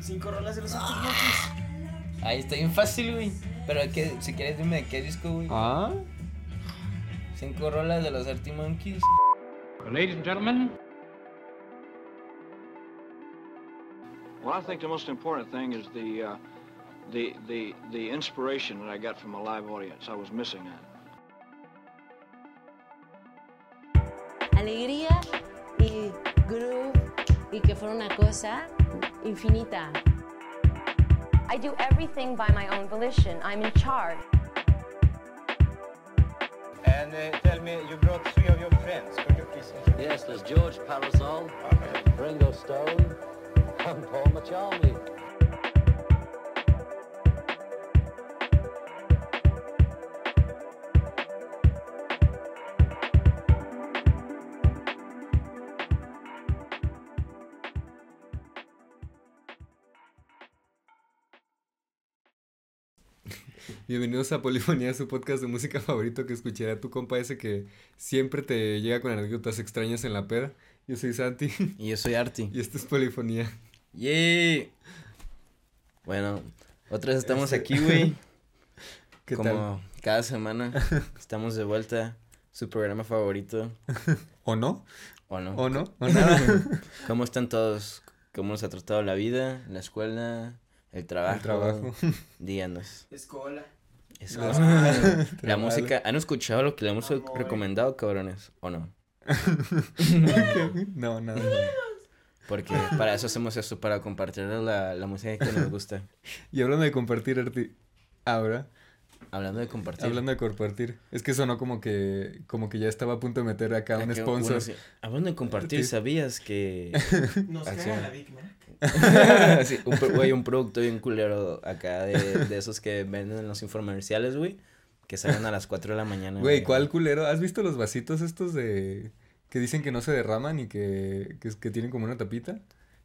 Cinco rolas de los Arctic Monkeys. Ahí está bien fácil, güey. Pero que, si quieres dime de qué disco, güey. Ah. Cinco rolas de los Arctic Monkeys. Ladies and gentlemen, Well, I think the most important thing is the, uh, the, the, the inspiration that I got from a live audience. I was missing that. alegría y groove y que fuera una cosa infinita. I do everything by my own volition. I'm in charge. And uh, tell me, you brought three of your friends. Could you please introduce Yes, there's George Parasol, Ringo Stone, and Paul McCharley. Bienvenidos a Polifonía, su podcast de música favorito que escuchará tu compa ese que siempre te llega con anécdotas extrañas en la peda. Yo soy Santi Y yo soy Arti. y esto es Polifonía. ¡Yay! Bueno, otra vez estamos Este- aquí, güey. ¿Qué Como tal? cada semana estamos de vuelta. Su programa favorito. ¿O no? ¿O no? ¿O no? ¿O nada? ¿Cómo están todos? ¿Cómo nos ha tratado la vida, la escuela, el trabajo? El trabajo. Díganos. Escola. Es La escuela. la música. ¿Han escuchado lo que le hemos Amor. recomendado, cabrones? ¿O no? No, nada. Porque para eso hacemos esto, para compartir la, la música que nos gusta. Y hablando de compartir, Arti, ahora, Hablando de compartir. hablando de compartir, es que sonó como que, como que ya estaba a punto de meter acá un Acá sponsor. uno. Hablando de compartir. ¿sabías que Nos caga la Big Mac. Sí, un, güey, un producto bien culero acá de, de esos que venden en los infomerciales, güey, que salen a las 4 de la mañana. Güey, ¿cuál culero? ¿Has visto los vasitos estos de... que dicen que no se derraman y que, que, que tienen como una tapita?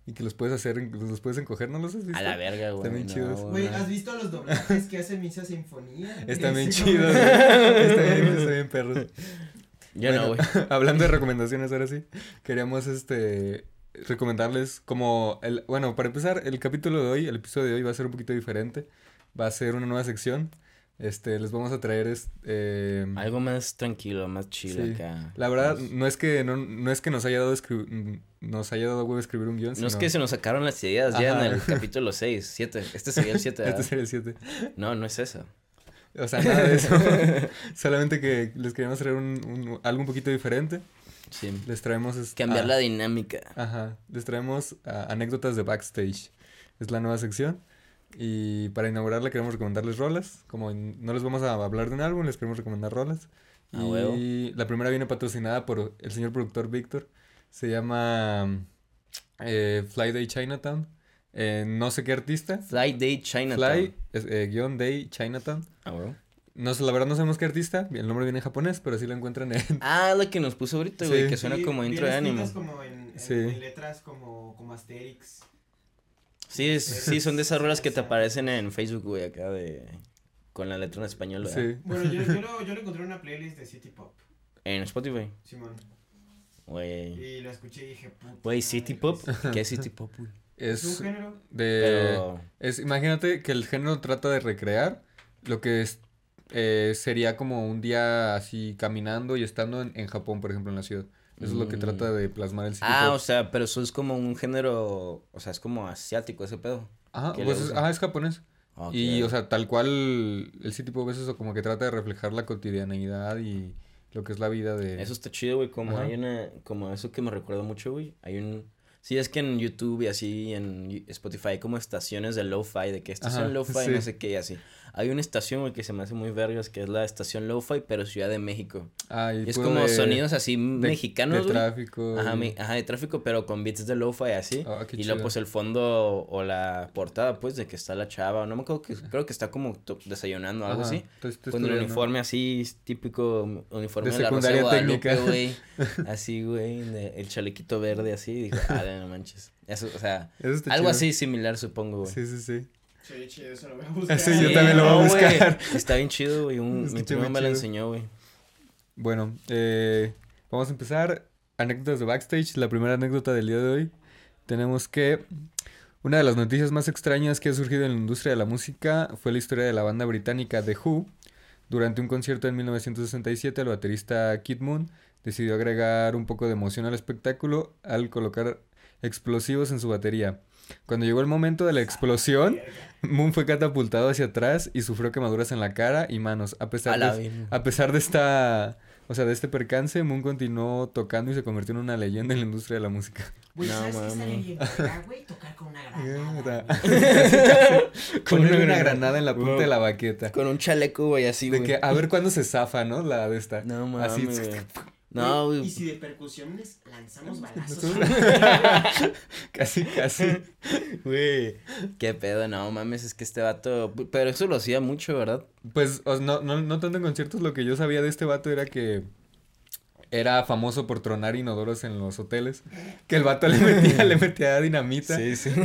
Y que los puedes hacer, los puedes encoger, ¿no los has visto? A la verga, güey. Están bien no, chidos. Güey, no. ¿has visto los doblajes que hace Misa Sinfonía? Están bien chidos, güey. Están bien, están bien perros. Yo no, Bueno, güey. Hablando de recomendaciones, ahora sí. Queríamos, este, recomendarles como, el, bueno, para empezar, el capítulo de hoy, el episodio de hoy va a ser un poquito diferente. Va a ser una nueva sección. Este, les vamos a traer, es- eh, Algo más tranquilo, más chido Sí. acá. La verdad, Pues, no es que no, no es que nos haya dado escri- nos haya dado huevo escribir un guion, No es sino- que se nos sacaron las ideas ya Ajá. en el capítulo 6, 7. Este sería el 7, Este sería el 7. No, no es eso. O sea, nada de eso. Solamente que les queríamos traer un, un- algo un poquito diferente. Sí. Les traemos... es- Cambiar ah, la dinámica. Ajá. Les traemos ah, anécdotas de backstage. Es la nueva sección. Y para inaugurarla queremos recomendarles rolas. Como no les vamos a hablar de un álbum, les queremos recomendar rolas. A huevo. Y la primera viene patrocinada por el señor productor Víctor. Se llama eh, Fly Day Chinatown. Eh, no sé qué artista. Fly Day Chinatown. Fly, eh, guion Day Chinatown. Ah, güey. No sé, la verdad no sabemos qué artista. El nombre viene en japonés, pero sí lo encuentran en... Ah, la que nos puso ahorita, güey, Sí. que suena Sí, como intro de anime. como en, en- Sí. en letras como, como Asterix. Sí, es- sí, son de esas rolas que te aparecen en Facebook, güey, acá de... Con la letra en español, ¿verdad? Sí. Bueno, yo, yo, lo, yo lo encontré en una playlist de City Pop, En Spotify. Simón. Güey. Y la escuché y dije, puta. Güey, City Pop. ¿Qué es City Pop, güey? Es un Es género. de... Pero... Es, imagínate que el género trata de recrear lo que es, eh, sería como un día así caminando y estando en, en Japón, por ejemplo, en la ciudad. Eso es lo que Mm. trata de plasmar el city Ah, o sea, pero eso es como un género... O sea, es como asiático ese pedo. Ajá, pues es, ajá, es japonés. Y, o sea, tal cual el city pop es eso, como que trata de reflejar la cotidianeidad y lo que es la vida de... Eso está chido, güey, como Ajá. hay una... Como eso que me recuerda mucho, güey. Hay un... Sí, es que en YouTube y así, en Spotify, hay como estaciones de lo-fi, de que estación lo-fi, sí. no sé qué, y así. Hay una estación, que se me hace muy vergas, que es la estación lo-fi, pero Ciudad de México. Ah, y Y es puro como de- sonidos así de- mexicanos, De güey. tráfico. Ajá, mi- ajá, de tráfico, pero con beats de lo-fi así. Ah, y luego pues el fondo o la portada, pues, de que está la chava, no me acuerdo que, creo que está como desayunando o algo Ajá, así. estoy- Con el estudiando. uniforme así, típico uniforme De de, la Rosa de Guadalupe, güey. Así, güey, el chalequito verde así, digo, ah, no manches. Eso, o sea, Eso está algo chido. así similar, supongo, güey. Sí, sí, sí. Sí, chido, eso lo voy a buscar. Sí, yo también lo voy a buscar. Está bien chido, güey. Un, mi primo me lo enseñó, güey. Bueno, eh, vamos a empezar. Anécdotas de backstage. La primera anécdota del día de hoy. Tenemos que Una de las noticias más extrañas que ha surgido en la industria de la música fue la historia de la banda británica The Who. Durante un concierto en 1967, el baterista Kid Moon decidió agregar un poco de emoción al espectáculo al colocar explosivos en su batería. Cuando llegó el momento de la explosión, Moon fue catapultado hacia atrás y sufrió quemaduras en la cara y manos. A pesar, la de, a pesar de esta, o sea, de este percance, Moon continuó tocando y se convirtió en una leyenda en la industria de la música. Güey, No, ¿sabes qué güey? Tocar con una granada. Con una una granada. en la punta de la baqueta. Con un chaleco, güey, así, De güey. que a ver cuándo se zafa, ¿no? La de esta. No mames, Así. No, Güey. Y si de percusiones lanzamos balazos. Casi, casi. Güey. Qué pedo, no mames, es que este vato. Pero eso lo hacía mucho, ¿verdad? Pues no, no, no tanto en conciertos, lo que yo sabía de este vato era que era famoso por tronar inodoros en los hoteles. Que el vato le metía, le metía dinamita. sí.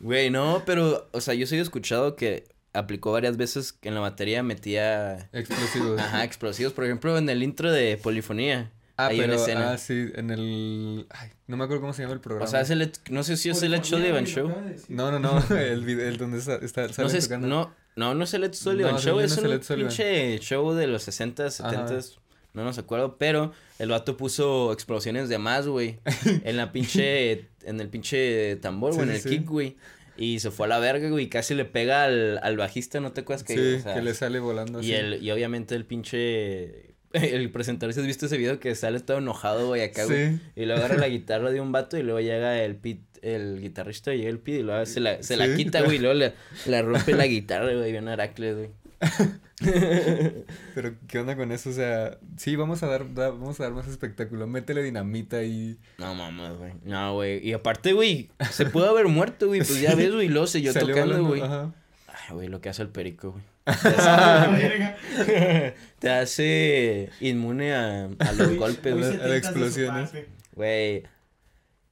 Güey, no, pero, o sea, yo sí he escuchado que aplicó varias veces que en la batería metía. Explosivos. Ajá, explosivos. Por ejemplo, en el intro de Polifonía. Ah, hay pero, una escena. ah, sí, en el... Ay, no me acuerdo cómo se llama el programa. o sea, es el, no sé si es el Ed Sullivan Show. No, no, no, el video, el donde está, está No sé, tocando. no, no, no es el Ed Sullivan No, Show, es no es un pinche show de los 60, 70, no nos acuerdo, pero el vato puso explosiones de más, güey, en la pinche, en el pinche tambor, Sí, güey, en sí, el sí. kick, güey, y se fue a la verga, güey, y casi le pega al, al bajista, ¿no te acuerdas que? Sí, o sea, que le sale volando y así. el, y obviamente el pinche, el presentador, ¿sí has visto ese video que sale todo enojado, güey, acá, güey? Y luego agarra la guitarra de un vato y luego llega el pit, el guitarrista y llega el pit y luego se la, se la quita, güey, y luego le, le rompe la guitarra, güey, bien Heracles, güey. Pero, ¿qué onda con eso? O sea, sí, vamos a dar, da- vamos a dar más espectáculo. Métele dinamita y... No mames, güey. No, güey. Y aparte, güey, se pudo haber muerto, güey. Pues ya ves, güey, luego siguió salió tocando, güey. ajá. Ay, güey, lo que hace el perico, güey. Te hace inmune a, a los golpes, güey. a su explosiones. Güey.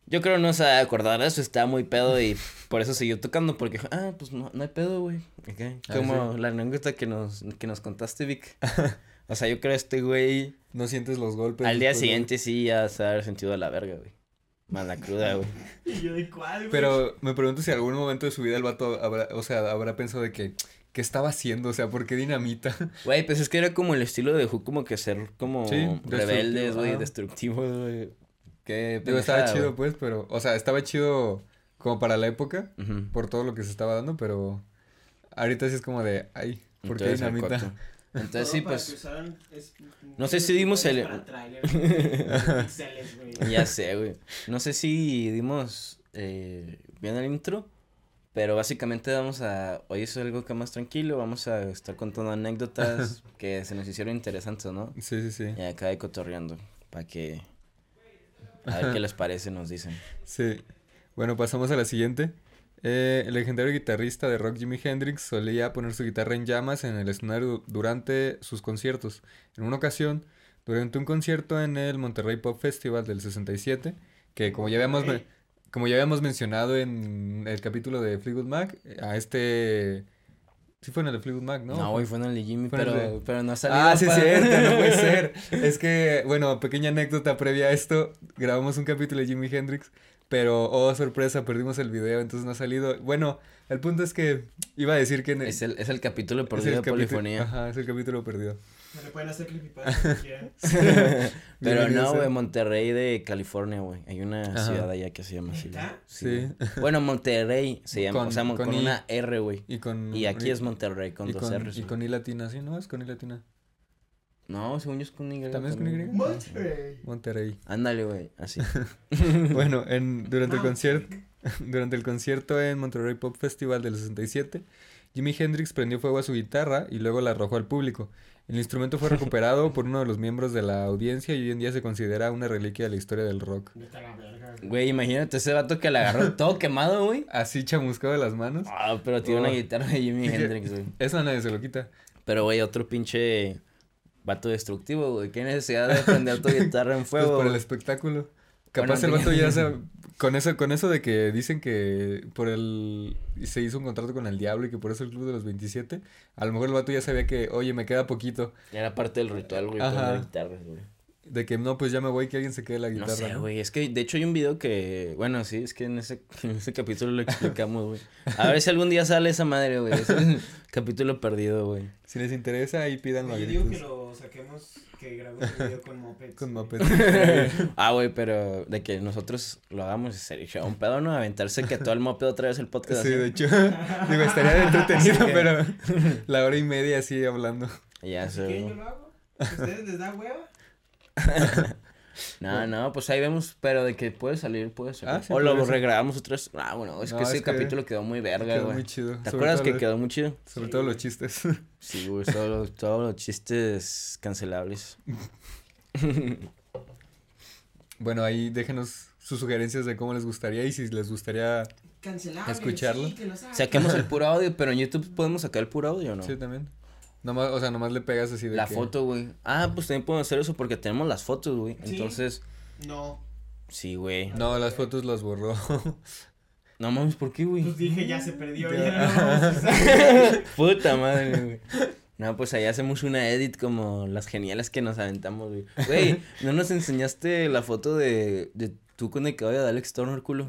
Yo creo no se acordar de eso, está muy pedo y por eso siguió tocando, porque, ah, pues no, no hay pedo, güey. Ok, Ah, Como la anécdota que nos, que nos contaste, Vic. O sea, yo creo este güey, No sientes los golpes. al día siguiente sí ya se a haber sentido de la verga, güey. Más la cruda, güey. Y yo de cuál, güey. Pero me pregunto si en algún momento de su vida el vato habrá, o sea, habrá pensado de que, ¿qué estaba haciendo? O sea, ¿por qué dinamita? Güey, pues es que era como el estilo de Who, como que ser como Sí, rebeldes, güey, destructivos, güey. Qué Digo, estaba chido, pues, pero, o sea, estaba chido como para la época, por todo lo que se estaba dando, pero ahorita sí es como de, ay, ¿por qué Entonces, dinamita? Entonces sí, pues, No sé si dimos el- ya sé, güey. No sé si dimos eh, bien el intro, pero básicamente vamos a, hoy es algo que más tranquilo, vamos a estar contando anécdotas que se nos hicieron interesantes, ¿no? Sí, sí, sí. Y acá de cotorreando, para que, a ver qué les parece, nos dicen. Sí. Bueno, pasamos a la siguiente. Eh, el legendario guitarrista de rock Jimi Hendrix solía poner su guitarra en llamas en el escenario durante sus conciertos. En una ocasión, durante un concierto en el Monterrey Pop Festival del 67, que como ya habíamos, me- como ya habíamos mencionado en el capítulo de Fleetwood Mac, a este... Sí fue en el de Fleetwood Mac, ¿no? No, güey, fue en el de Jimmy, pero, de- pero no ha salido. Ah, sí, es cierto, no puede ser. Es que, bueno, pequeña anécdota previa a esto, grabamos un capítulo de Jimi Hendrix, pero, oh, sorpresa, perdimos el video, entonces no ha salido. Bueno, el punto es que iba a decir que... en- Es el, es el capítulo perdido de capítulo- polifonía. Ajá, es el capítulo perdido. No le pueden hacer creepypasta si quieren. Pero no, güey, Monterrey de California, güey. Hay una Ajá. ciudad allá que se llama así. Sí. Bueno, Monterrey se llama, Con- o sea, con con, I. una R, güey. Y con... Y aquí es Monterrey con y dos R's. y con I latina, ¿sí? ¿No? Es con I latina. No, según yo es con Y. ¿También es con Y? Monterrey. Monterrey. Ándale, güey, así. Bueno, en, durante el Monterrey. concierto, durante el concierto en Monterrey Pop Festival del 67, Jimi Hendrix prendió fuego a su guitarra y luego la arrojó al público. El instrumento fue recuperado por uno de los miembros de la audiencia y hoy en día se considera una reliquia de la historia del rock. La güey. Imagínate ese vato que le agarró todo quemado, güey. Así chamuscado de las manos. Ah, pero tiene una Oh. guitarra de Jimi Hendrix, güey. Eso nadie se lo quita. Pero, güey, otro pinche vato destructivo, güey. ¿Qué necesidad de prender tu guitarra en Pues fuego? por el espectáculo. Capaz Bueno, el vato ya se... Con eso, con eso de que dicen que por el... Se hizo un contrato con el diablo y que por eso el club de los 27. A lo mejor el vato ya sabía que, oye, me queda poquito. Era parte del ritual, güey, Ajá. prender guitarras, güey. de que no, pues ya me voy, que alguien se quede la No guitarra. sé, ¿no? güey. Es que de hecho hay un video que. Bueno, sí, es que en ese, en ese capítulo lo explicamos, güey. A ver si algún día sale esa madre, güey. Es el capítulo perdido, güey. Si les interesa, ahí pídanlo a Saquemos, que grabemos el video con mopeds. Con mopeds. Ah, güey, pero de que nosotros lo hagamos sería un pedo, ¿no? Aventarse que todo el moped otra vez el podcast. Sí, así. de hecho, digo, estaría entretenido, que- pero la hora y media así hablando. Ya sé. güey. yo lo hago. ¿A ustedes les da hueva? No, no, pues ahí vemos, pero de que puede salir, puede salir. Ah, sí, o lo ser. regrabamos otra vez. Ah, bueno, es No, que ese es que capítulo quedó muy verga, Quedó güey. muy chido. ¿Te sobre acuerdas que quedó muy chido? Sobre Sí, todo güey. los chistes. Sí, güey, todos los, todos los chistes cancelables. Bueno, ahí déjenos sus sugerencias de cómo les gustaría y si les gustaría. Escucharlo. Sí, que lo saquen. Saquemos el puro audio, pero en YouTube podemos sacar el puro audio, ¿o ¿no? Sí, también. Nomás, o sea, nomás le pegas así de La que- foto, güey. Ah, pues también podemos hacer eso porque tenemos las fotos, güey. Sí. Entonces, No. sí, güey. No, las fotos las borró. No mames, ¿por qué, güey? Pues dije, ya se perdió. Ya. Ya no. Puta madre, güey. No, pues ahí hacemos una edit como las geniales que nos aventamos, güey. Güey, ¿no nos enseñaste la foto de, de tú con el caballo de Alex Turner, culo?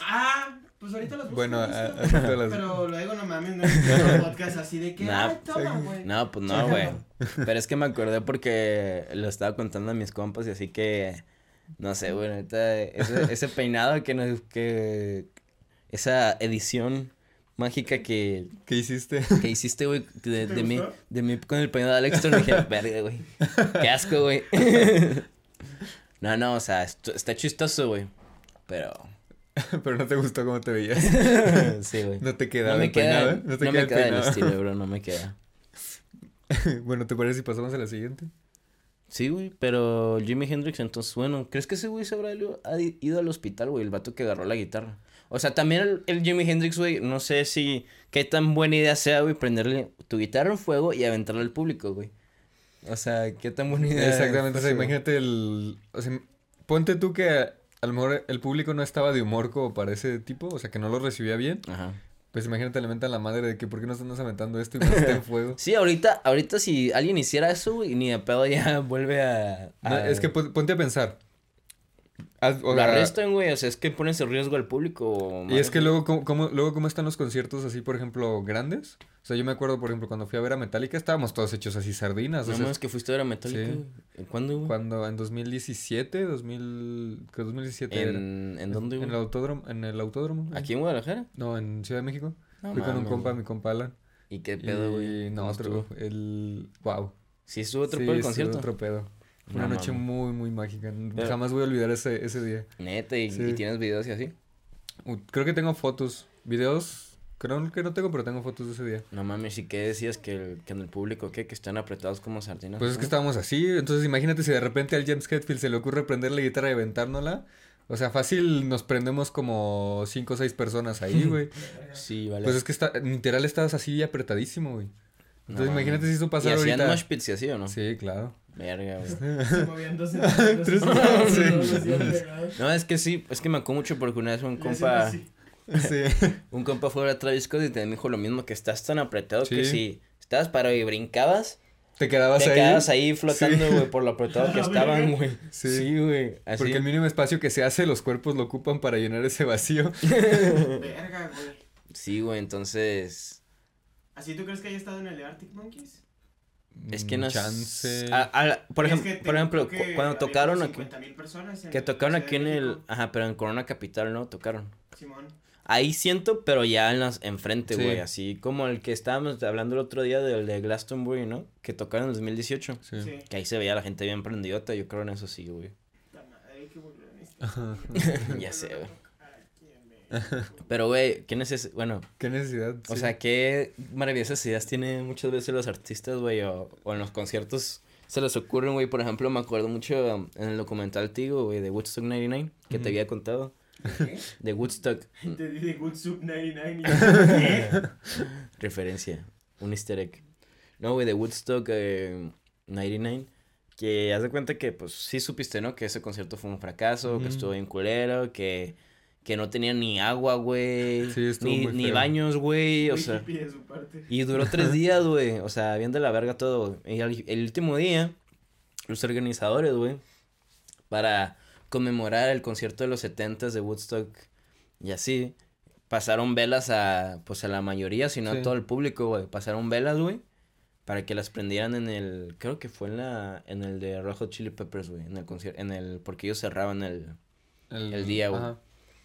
Ah, pues ahorita las busco. Bueno, listo. a- las- Pero luego no mames, no es podcast así de que, Nah, ay, toma, güey. No, pues no, güey. Pero es que me acordé porque lo estaba contando a mis compas y así que, no sé, güey, ese, ese peinado que nos, que, esa edición mágica que, ¿Qué hiciste? que hiciste, güey, de, ¿Te de mí, de mí con el peinado de Alex Turner, dije, verga, güey, qué asco, güey. No, no, o sea, está chistoso, güey, pero, Pero no te gustó cómo te veías. sí, güey. No te quedaba No me queda, ¿eh? no, me queda el estilo, bro, no me queda. bueno, ¿te parece si pasamos a la siguiente? Sí, güey, pero Jimi Hendrix, entonces, bueno, ¿crees que ese güey se habrá ido, ha ido al hospital, güey, el vato que agarró la guitarra? O sea, también el, el Jimi Hendrix, güey, no sé si, qué tan buena idea sea, güey, prenderle tu guitarra en fuego y aventarla al público, güey. O sea, qué tan buena idea. Exactamente, o sea, imagínate el... O sea, ponte tú que a lo mejor el público no estaba de humor como para ese tipo, o sea, que no lo recibía bien. Ajá. Pues imagínate, le mentan la madre de que por qué no estás aventando esto y más está en fuego. Sí, ahorita, ahorita si alguien hiciera eso, güey, ni de pedo ya vuelve a... No, es que pon- ponte a pensar. Haz- o sea, arrestan, güey, o sea, es que pones en riesgo al público. Y es que luego cómo, cómo- luego cómo están los conciertos así, por ejemplo, grandes. O sea, yo me acuerdo, por ejemplo, cuando fui a ver a Metallica, estábamos todos hechos así sardinas. O No sea, que fuiste a ver a Metallica, sí. ¿Cuándo, cuando en 2017, 2000, que 2017 era. ¿En, ¿En dónde, En güey? el autódromo, en el autódromo. ¿Aquí en Guadalajara? No, en Ciudad de México. No Fui con un compa, mi compa Alan. ¿Y qué pedo, güey? No, ¿Cómo otro, estuvo? el, wow. Sí, estuvo otro Sí, pedo el concierto. otro pedo. Una No noche muy, muy mágica. Pero- Jamás voy a olvidar ese, ese día. Neta, ¿y, Sí. y tienes videos y así? Uh, creo que tengo fotos, videos, creo que no tengo, pero tengo fotos de ese día. No mames, ¿y qué decías que, el- que en el público, qué? Que están apretados como sardinas. Pues es que estábamos así, entonces imagínate si de repente al James Hetfield se le ocurre prender la guitarra y aventárnosla. O sea, fácil nos prendemos como cinco o seis personas ahí, güey. Sí, vale. Pues es que está, literal estabas así apretadísimo, güey. Entonces No imagínate si eso ¿Y pasara hacían ahorita. mosh pits y así o no? Sí, claro. Verga, güey. Se movían dos centímetros. Tres- así, sí. todos así pegados. No, es que sí, es que me acuerdo mucho porque una vez un compa, así. Sí. un compa fue a ver a Travis Scott y te dijo lo mismo, que estás tan apretado que si estabas parado y brincabas, Te quedabas te ahí. quedabas ahí flotando, Sí. por lo apretado que estaban, güey. Sí. Güey. Porque el mínimo espacio que se hace, los cuerpos lo ocupan para llenar ese vacío. Verga, güey. Sí, güey, entonces... ¿Así tú crees que haya estado en el Arctic Monkeys? Es que no es- Chance. a- a- por ejemplo, que te- por ejemplo, creo que cu- cuando tocaron como aquí, 50,000 personas en que tocaron aquí en el, ajá, pero en Corona Capital no tocaron. Simón. Ahí siento, pero ya en las enfrente, Sí. güey, así como el que estábamos hablando el otro día del de Glastonbury, ¿no? Que tocaron en 2018. Sí. Sí. Que ahí se veía la gente bien prendidota, yo creo en eso sí, güey. Ya sé, güey. Pero, güey, ¿qué neces... Bueno, ¿Qué necesidad? o Sí. sea, qué maravillosas ideas tienen muchas veces los artistas, güey, o, o en los conciertos se les ocurren, güey. Por ejemplo, me acuerdo mucho um, en el documental Tigo, güey, de Woodstock 99, que te había contado. ¿Qué? De Woodstock, Te dije Good Soup 99 y yo, ¿qué? referencia, un easter egg. No, güey, de Woodstock eh, 99, que haz de cuenta que, pues, sí supiste, ¿no? Que ese concierto fue un fracaso, que Ujú. estuvo bien culero, que, que no tenía ni agua, güey, Sí, estuvo ni, muy ni baños, güey, o sea... de su parte. Y duró tres días, güey. O sea, bien de la verga todo. Y el, el último día, los organizadores, güey, para conmemorar el concierto de los 70 de Woodstock y así, pasaron velas a, pues a la mayoría, si no Sí. a todo el público, güey. Pasaron velas, güey, para que las prendieran en el, creo que fue en la, en el de Rojo Chili Peppers, güey, en el concierto, en el, porque ellos cerraban el, el día, güey.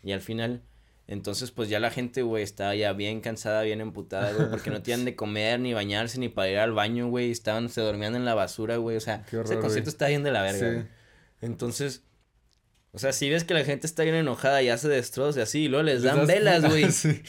Y al final, entonces pues ya la gente, güey, estaba ya bien cansada, bien emputada, güey, porque no tenían de comer, ni bañarse, ni para ir al baño, güey, estaban, se dormían en la basura, güey, o sea, ese concierto está bien de la verga, Sí. Entonces, o sea, si ves que la gente está bien enojada y hace destrozos y así, y luego les dan velas, güey, Sí.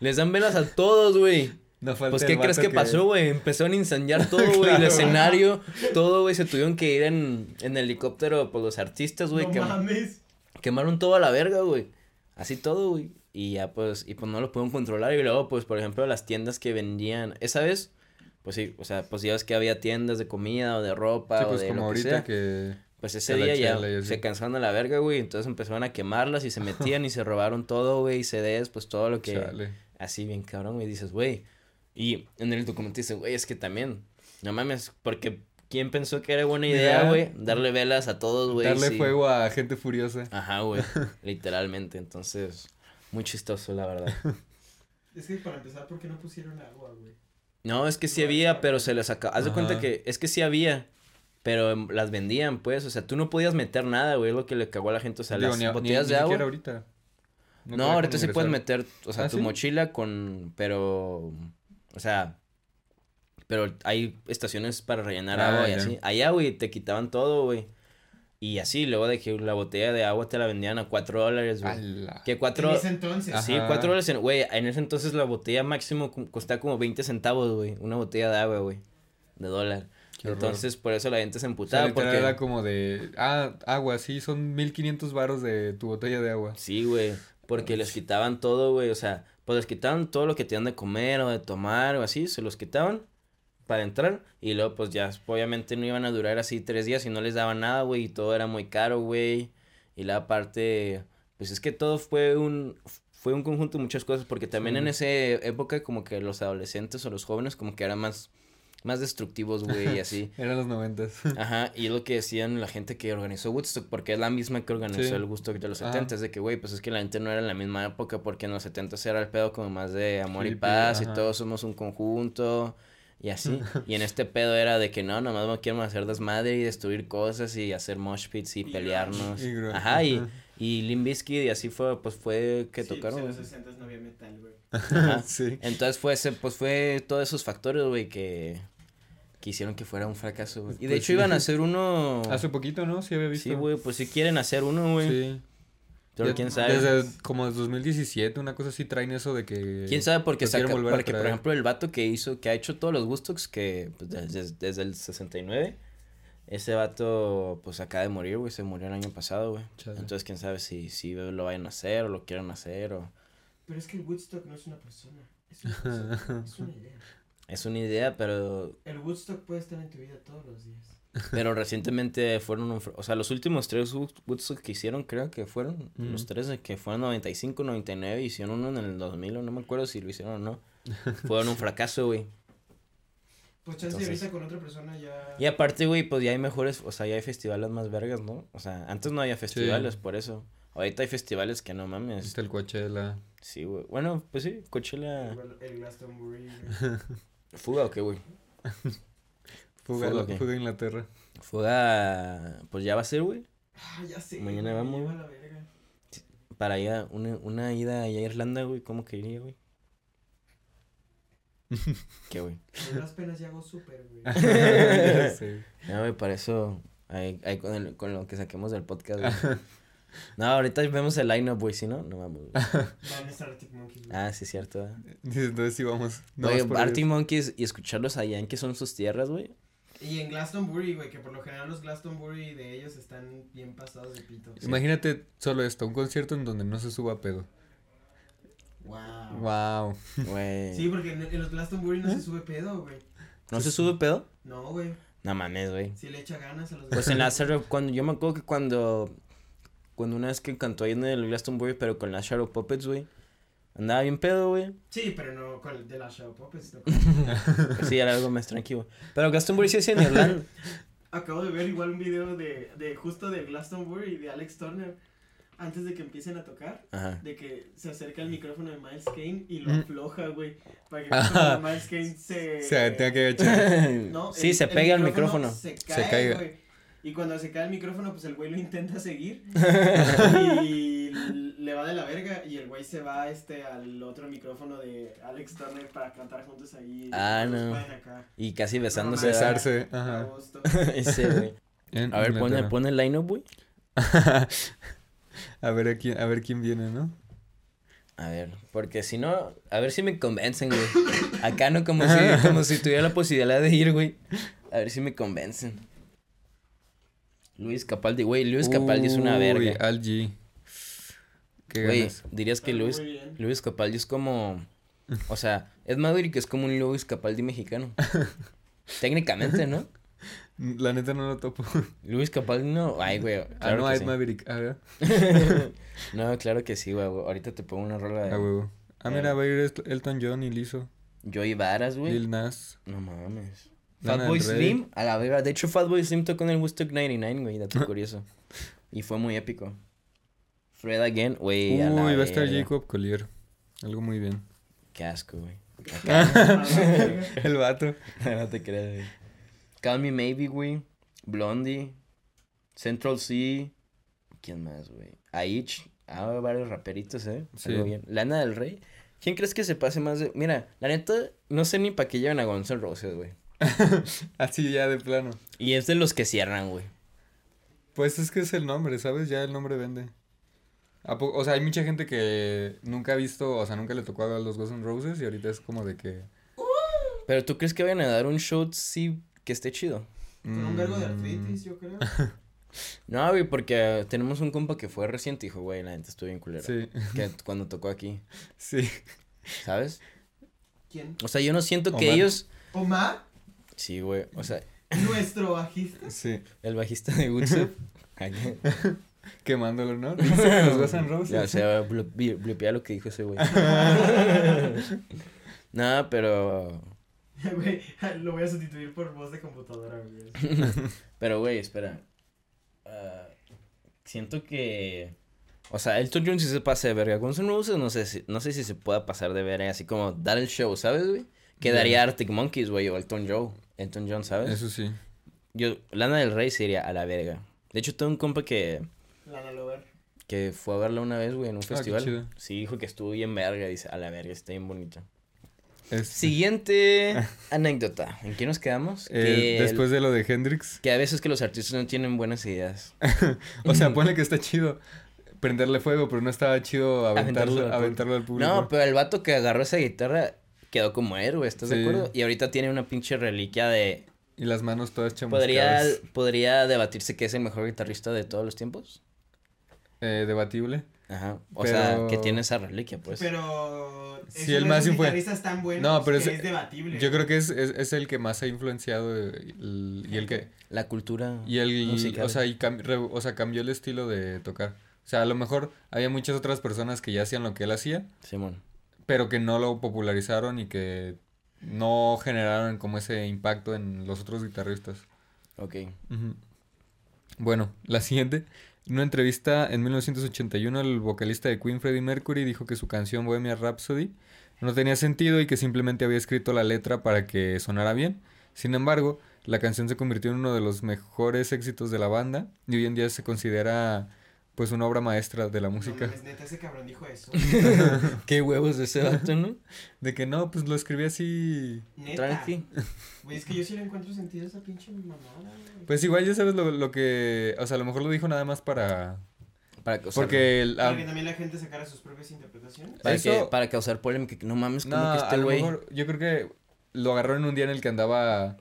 les dan velas a todos, güey. No Pues, ¿qué crees que pasó, güey? Empezaron a incendiar todo, güey, Claro, el escenario, todo, güey, se tuvieron que ir en, en helicóptero por los artistas, güey, no que mames. quemaron todo a la verga, güey. Así todo, güey. Y ya pues, y pues no lo pudieron controlar. Y luego, pues, por ejemplo, las tiendas que vendían, esa vez, pues sí, o sea, pues ya ves que había tiendas de comida o de ropa Sí, o pues de como lo que ahorita sea. que... Pues ese día ya chela y se cansaron a la verga, güey. Entonces empezaron a quemarlas y se metían y se robaron todo, güey. CDs, pues todo lo que... Chale. Así bien cabrón, güey. Dices, güey. Y en el documento dice, güey, es que también, no mames, porque ¿quién pensó que era buena idea, güey? Darle velas a todos, güey. Darle sí. fuego a gente furiosa. Ajá, güey. literalmente. Entonces, muy chistoso, la verdad. Es que para empezar, ¿por qué no pusieron agua, güey? No, es que sí había, pero se les acabó. Haz de cuenta que es que sí había, pero em, las vendían, pues. O sea, tú no podías meter nada, güey. Es lo que le cagó a la gente. O sea, Digo, las ni, botellas ni de agua. ahorita. No, ahorita sí puedes meter, o sea, ¿Ah, tu sí? mochila con, pero, o sea, pero hay estaciones para rellenar Ah, agua y ya. así. Allá, güey, te quitaban todo, güey. Y así, luego de que la botella de agua te la vendían a cuatro dólares, güey. Que cuatro, En ese entonces. sí, Ajá. cuatro dólares, en- güey, en ese entonces la botella máximo costaba como 20 centavos, güey, una botella de agua, güey, de dólar. Qué horror. Entonces, por eso la gente se O sea, emputaba, literal porque... era como de, ah, agua, sí, son 1500 varos de tu botella de agua. Sí, güey, porque les quitaban todo, güey, o sea, pues les quitaban todo lo que tenían de comer o de tomar o así, se los quitaban para entrar y luego pues ya obviamente no iban a durar así tres días y no les daban nada, güey, y todo era muy caro, güey, y la parte, pues es que todo fue un, fue un conjunto de muchas cosas, porque también en esa época como que los adolescentes o los jóvenes como que eran más, más destructivos, güey, y así. Eran los noventas. Ajá, y es lo que decían la gente que organizó Woodstock, porque es la misma que organizó Sí. el Woodstock de los. 70 de que, güey, pues es que la gente no era en la misma época, porque en los 70 era el pedo como más de amor y paz, y todos somos un conjunto, y así. y en este pedo era de que no, nomás no queremos hacer desmadre y destruir cosas y hacer mosh pits y, Y pelearnos. grunge. Y grunge, Ajá, y, ajá. y Limp Bizkit y así fue, pues fue que Sí, tocaron. Pues en los 60 no había metal, güey. Ajá. sí. Entonces fue ese, pues fue todos esos factores, güey, que, que hicieron que fuera un fracaso, güey. Y de Pues hecho sí. iban a hacer uno... Hace poquito, ¿no? Sí había visto. Sí, güey, pues si quieren hacer uno, güey. Sí. Pero Ya- quién sabe. Desde como desde 2017, una cosa así traen eso de que... Quién sabe porque saca, volver a porque por ejemplo el vato que hizo, que ha hecho todos los Woostocks que pues, desde, desde el 69, ese vato pues acaba de morir, güey, se murió el año pasado, güey. Entonces quién sabe si, si lo vayan a hacer o lo quieran hacer o... Pero es que el Woodstock no es una persona. Es una persona. es una idea. Es una idea, pero El Woodstock puede estar en tu vida todos los días. pero recientemente fueron, un o sea, los últimos tres Wood- Woodstock que hicieron, creo que fueron, Mm. los tres de que fueron 95, 99, hicieron uno en el 2000, o no me acuerdo si lo hicieron o no. Fueron un fracaso, güey. Pues chance Entonces- ahorita con otra persona ya. Y aparte, güey, pues ya hay mejores, o sea, ya hay festivales más vergas, ¿no? O sea, antes no había festivales, por eso. Ahorita hay festivales que no mames. Está el Coachella. Sí, güey. Bueno, pues sí, Coachella. El, el Glastonbury. Fuga o qué, güey. Fuga, Fuga, ¿qué? Fuga a Inglaterra. Fuga, pues ya va a ser, güey. Ah, ya sé. Mañana güey, vamos, güey. la verga. Para allá, una, una ida allá a Irlanda, güey. ¿Cómo que iría, güey? ¿Qué, güey? Con las penas ya hago súper, güey. Ya sé. No, güey, para eso, ahí, ahí con, el- con lo que saquemos del podcast, güey. No, ahorita vemos el line-up, güey, si no, no vamos. Van a estar Arctic Monkeys, güey. Ah, sí, cierto, ¿verdad? Dice, Entonces sí vamos. No Arctic ellos. Monkeys y escucharlos allá en que son sus tierras, güey. Y en Glastonbury, güey, que por lo general los Glastonbury de ellos están bien pasados de pito. Imagínate solo esto, un concierto en donde no se suba pedo. Wow. Wow. Güey. Sí, porque en, en los Glastonbury no se sube pedo, güey. ¿No se sube pedo? No, güey. No mames, güey. Si le echa ganas a los Pues en la Shadow- cuando yo me acuerdo que cuando cuando una vez que cantó ahí en el Glastonbury pero con las Shadow Puppets, güey. Andaba bien pedo, güey. Sí, pero no con el de la Show Puppets. no. Sí, era algo más tranquilo. Pero Glastonbury sí es en Irlanda. acabo de ver igual un video de, de justo de Glastonbury y de Alex Turner antes de que empiecen a tocar. Ajá. De que se acerca el micrófono de Miles Kane y lo Mm. afloja, güey. Para que Miles Kane se. O sea, tenga que agachar. No, sí, el- se el pega al micrófono. Se Se cae, caiga. güey. Y cuando se cae el micrófono, pues el güey lo intenta seguir. y le va de la verga. Y el güey se va este al otro micrófono de Alex Turner para cantar juntos ahí. Ah, no. acá. Y casi besándose. Besarse. A Ajá. gusto. Ese, güey. En A ver, pone, pone el line-up, güey. a ver a quién, a ver quién viene, ¿no? A ver, porque si no, a ver si me convencen, güey. Acá no como si, como si tuviera la posibilidad de ir, güey. A ver si me convencen. Luis Capaldi, güey, Luis Capaldi es una Uy, verga. Al G. Qué Güey, ganas. dirías que Luis. Luis Capaldi es como, o sea, es Maverick es como un Luis Capaldi mexicano. Técnicamente, ¿no? La neta no lo topo. Luis Capaldi no, ay, güey, ah, claro no, que Ed sí. Maverick. A ver. no, claro que sí, güey, ahorita te pongo una rola A de huevo. Ah, Eh. mira, va a ir El- Elton John y Lizzo. Joey Varas, güey. Lil Nas. No mames. Fatboy. Slim, a la verga. De hecho, Fatboy Slim tocó en el Woodstock 99, güey, dato curioso. Y fue muy épico. Fred Again, güey, a la Uy, va a estar verga. Jacob Collier. Algo muy bien. Qué asco, güey. El vato. no te creas, güey. Call Me Maybe, güey. Blondie. Central C. ¿Quién más, güey? Aich. Ah, varios raperitos, ¿eh? Sí. Algo bien. Lana del Rey. ¿Quién crees que se pase más de...? Mira, la neta, no sé ni para qué llevan a Guns N' Roses, güey. Así ya de plano. Y es de los que cierran, güey. Pues es que es el nombre, ¿sabes? Ya el nombre vende. ¿A po- O sea, hay mucha gente que nunca ha visto, o sea, nunca le tocó a los Guns N' Roses y ahorita es como de que... Pero tú crees que vayan a dar un show sí que esté chido? Con un vergo de artritis, yo creo. No, güey, porque tenemos un compa que fue reciente y dijo, güey, la gente estuvo bien culera. Sí, Que cuando tocó aquí, sí. ¿sabes? ¿Quién? O sea, yo no siento que ellos... Omar, Sí, güey, o sea, nuestro bajista. Sí. el bajista de Woodstock... Quemándolo, ¿no? Dice que los Guns N' Roses. ya, o sea, blupea lo que dijo ese güey. no, pero... Güey, lo voy a sustituir por voz de computadora, güey. Pero, güey, espera. Ah, siento que... O sea, Elton John sí se pasa de verga. Guns N' Roses no sé si, no sé si se pueda pasar de verga. Así como dar el show, ¿sabes, güey? Quedaría Arctic Monkeys, güey, o Elton John. Elton John, ¿sabes? Eso sí. Yo, Lana del Rey sería a la verga. De hecho, tengo un compa que, Lana Lover. que fue a verla una vez, güey, en un Ah, qué festival. chido. Sí, dijo que estuvo bien verga. Dice, a la verga, está bien bonita. Es- Siguiente anécdota. ¿En qué nos quedamos? eh, que, después de lo de Hendrix. que a veces que los artistas no tienen buenas ideas. O sea, ponle que está chido prenderle fuego, pero no estaba chido Aventarlo aventarlo, al aventarlo al público. No, pero el vato que agarró esa guitarra quedó como héroe, ¿estás de Sí. acuerdo? Y ahorita tiene una pinche reliquia de... Y las manos todas ¿Podría, chamuscadas. ¿Podría debatirse que es el mejor guitarrista de todos los tiempos? Eh, debatible. Ajá. O Pero- sea, que tiene esa reliquia, pues. Pero. Sí, es el más esos influen- guitarristas tan buenos No, pero que es- es, debatible. Yo creo que es, es, es el que más ha influenciado eh, el- y el que La cultura y el musical. o sea, y cam- re- o sea, cambió el estilo de tocar. O sea, a lo mejor había muchas otras personas que ya hacían lo que él hacía, Simón. Pero que no lo popularizaron y que no generaron como ese impacto en los otros guitarristas. Ok. Bueno, la siguiente. En una entrevista en 1981, el vocalista de Queen, Freddie Mercury, dijo que su canción Bohemian Rhapsody no tenía sentido y que simplemente había escrito la letra para que sonara bien. Sin embargo, la canción se convirtió en uno de los mejores éxitos de la banda y hoy en día se considera pues una obra maestra de la No música. mames, neta, ese cabrón dijo eso. Qué huevos de ese vato, ¿no? De que no, pues lo escribí así. Neta. Tranqui. Güey, es que yo sí le encuentro sentido a esa pinche mamada, güey. Pues igual ya sabes lo, lo que... O sea, a lo mejor lo dijo nada más para... Para causar, Porque... el- Para ah, que también la gente sacara sus propias interpretaciones. para, eso- que, para causar polémica. que No mames, como No, que a este lo güey... mejor yo creo que lo agarró en un día en el que andaba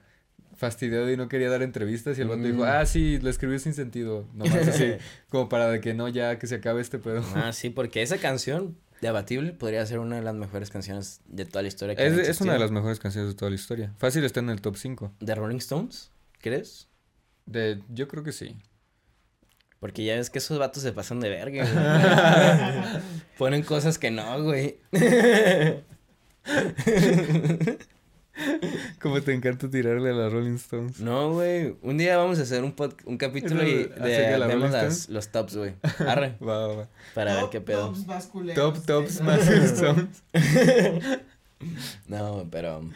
fastidiado y no quería dar entrevistas y el vato Mm. dijo, ah, sí, lo escribí sin sentido, nomás así, como para de que no, ya que se acabe este pedo. Ah, sí, porque esa canción, Debatible, podría ser una de las mejores canciones de toda la historia. que Es, es una de las mejores canciones de toda la historia. Fácil está en el top 5. ¿De Rolling Stones? ¿Crees? De, yo creo que sí. Porque ya ves que esos vatos se pasan de verga, güey. Ponen cosas que no, güey. Como te encanta tirarle a las Rolling Stones. No, güey. Un día vamos a hacer un, pod- un capítulo y de la vemos las- los tops, güey. Arre. Va, va, va. Para ver qué pedo. Tops más culeros. Top, tops más Stones. No, pero.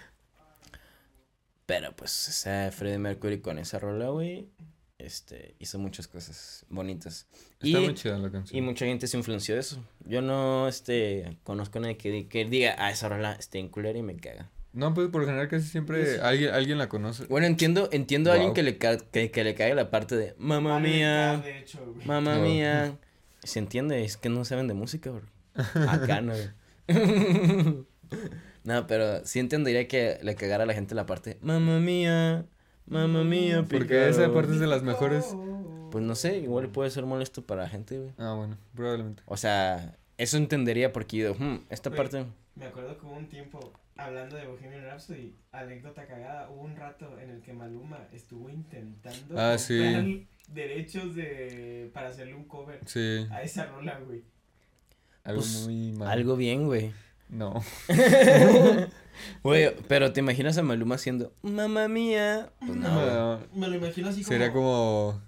Pero pues, ese Freddie Mercury con esa rola, güey. Este, hizo muchas cosas bonitas. Está y, muy chida la canción. y mucha gente se influenció de eso. Yo no, este, conozco a nadie que, que diga, ah, esa rola está en culera y me caga. No, pues por lo general casi siempre alguien, alguien la conoce. Bueno, entiendo, entiendo a alguien que le, ca- que, que le caiga la parte de, mamá Vale, mía, mamá No. mía. Se entiende, es que no saben de música, bro. Acá no. No, pero sí entendería que le cagara a la gente la parte, mamá mía, mamá mía, Porque esa pícaro". parte es de las mejores. Pues no sé, igual puede ser molesto para la gente, güey. Ah, bueno, probablemente. O sea, eso entendería porque yo, "Hmm, esta parte... Me acuerdo que hubo un tiempo, hablando de Bohemian Rhapsody, anécdota cagada, hubo un rato en el que Maluma estuvo intentando Ah, sí. derechos de para hacerle un cover Sí, a esa rola, güey. algo Pues, muy mal. Algo bien, güey. No. Güey, pero te imaginas a Maluma haciendo, mamá mía. Pues no, Me lo imagino así como... Sería como.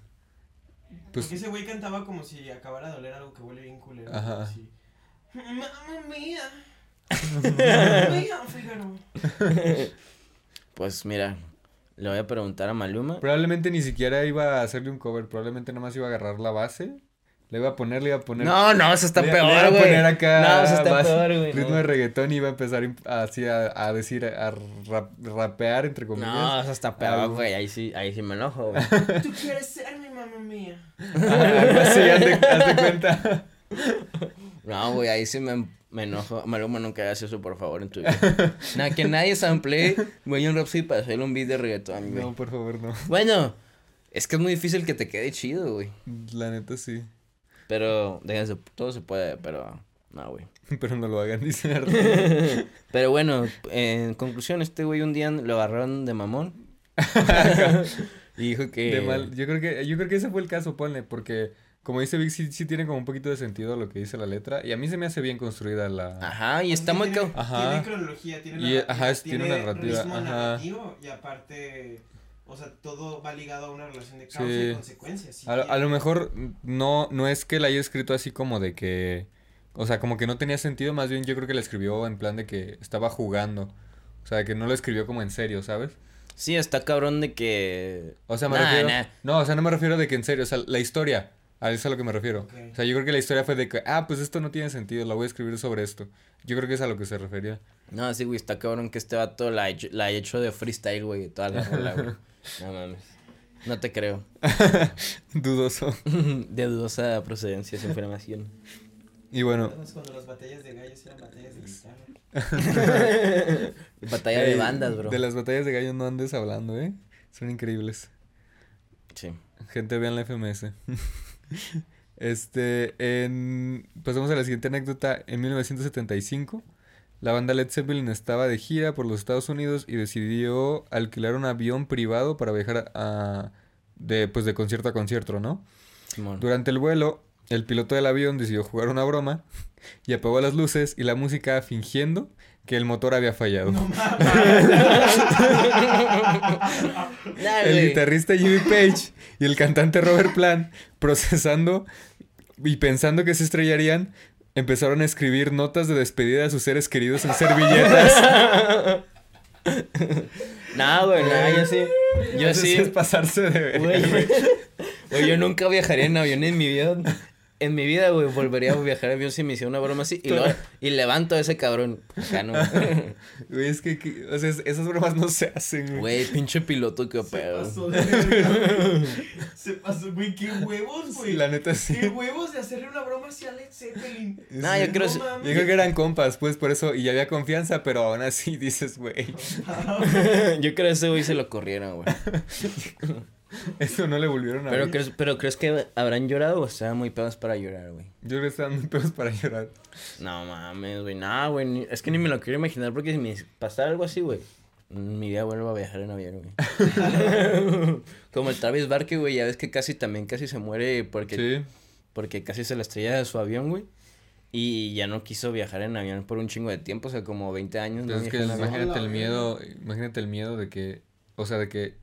Pues Porque ese güey cantaba como si acabara de doler algo que huele bien culero. Ajá. así. Mamma mía. Pues mira, le voy a preguntar a Maluma. probablemente ni siquiera iba a hacerle un cover. Probablemente nada más iba a agarrar la base. Le iba a poner, le iba a poner. No, no, eso está le- le iba peor, a güey. poner acá No, eso está base- peor, güey. ritmo no. de reggaetón y iba a empezar así a, a decir, a rap- rapear entre comillas. No, eso está peor, Algo. güey. Ahí sí, ahí sí me enojo, güey. Tú quieres ser mi mamá mía. Ah, así, hazte, hazte cuenta. No, güey, ahí sí me, me enojo. Maluma, nunca hagas eso, por favor, en tu vida. Nada, que nadie samplee, güey, un Rhapsody para hacerle un beat de reggaetón, güey. No, por favor, no. Bueno, es que es muy difícil que te quede chido, güey. La neta sí. Pero, déjense, todo se puede, pero, no, güey. Pero no lo hagan, dice. Pero bueno, en conclusión, este güey un día lo agarraron de mamón. y dijo que... De mal. Yo creo que, yo creo que ese fue el caso, ponle, porque como dice Vic, sí, sí tiene como un poquito de sentido lo que dice la letra. Y a mí se me hace bien construida la. Ajá, y está muy... tiene, Ajá. Tiene cronología, tiene Y, narrativa. ajá, es- tiene narrativa, ritmo ajá. narrativo y aparte, o sea, todo va ligado a una relación de causa Sí. y consecuencia. sí A, lo- a tiene- lo mejor no, no es que la haya escrito así como de que. O sea, como que no tenía sentido, más bien yo creo que la escribió en plan de que estaba jugando. O sea, que no lo escribió como en serio, ¿sabes? Sí, está cabrón de que... O sea, me Nah, refiero. nah. No, o sea, no me refiero de que en serio, o sea, la historia. A eso es a lo que me refiero. O sea, yo creo que la historia fue de que, ah, pues esto no tiene sentido, la voy a escribir sobre esto. Yo creo que es a lo que se refería. No, sí, güey, está cabrón que este vato la la ha hecho de freestyle, güey, toda la rola, güey. No mames. No te creo. Dudoso. De dudosa procedencia esa información. Y bueno, ¿Recuerdas cuando las batallas de gallos eran batallas de guitarra? Batalla de bandas, bro. De las batallas de gallo no andes hablando, ¿eh? Son increíbles. Sí. Gente, vean la FMS. Este, en... pasamos a la siguiente anécdota. En 1975, la banda Led Zeppelin estaba de gira por los Estados Unidos y decidió alquilar un avión privado para viajar a... de, pues, de concierto a concierto, ¿no? Durante el vuelo, el piloto del avión decidió jugar una broma y apagó las luces y la música fingiendo que el motor había fallado. El guitarrista Jimmy Page y el cantante Robert Plant, procesando y pensando que se estrellarían, empezaron a escribir notas de despedida a sus seres queridos en servilletas. Nah, güey, nah, yo sí. Yo Eso sí. es pasarse de güey, yo nunca viajaría en avión en mi vida. En mi vida, güey, volvería a viajar en avión si me hiciera una broma así. Y, luego- y levanto a ese cabrón. Acá no. Güey, es que, que- o sea, es- esas bromas no se hacen, güey. Güey, pinche piloto, qué Se pedo. pasó de verga. Se pasó, güey, qué huevos, güey. La neta sí. Qué huevos de hacerle una broma así a Led Zeppelin. Nah, yo creo. No mames. Yo creo que eran compas, pues, por eso, y había confianza, pero aún así dices, güey, Yo creo que ese güey se lo corrieron, güey. eso no le volvieron a Pero ver. crees, pero crees que habrán llorado o estaban muy pedos para llorar, güey. Yo creo que estaban muy pedos para llorar. No mames, güey. No, güey. Es que ni me lo quiero imaginar porque si me pasara algo así, güey. Mi vida vuelvo a viajar en avión, güey. Como el Travis Barker, güey. Ya ves que casi también casi se muere porque, Sí. porque casi se la estrella de su avión, güey. Y ya no quiso viajar en avión por un chingo de tiempo, o sea, como 20 años. no Entonces, es que imagínate el miedo, imagínate el miedo de que, o sea, de que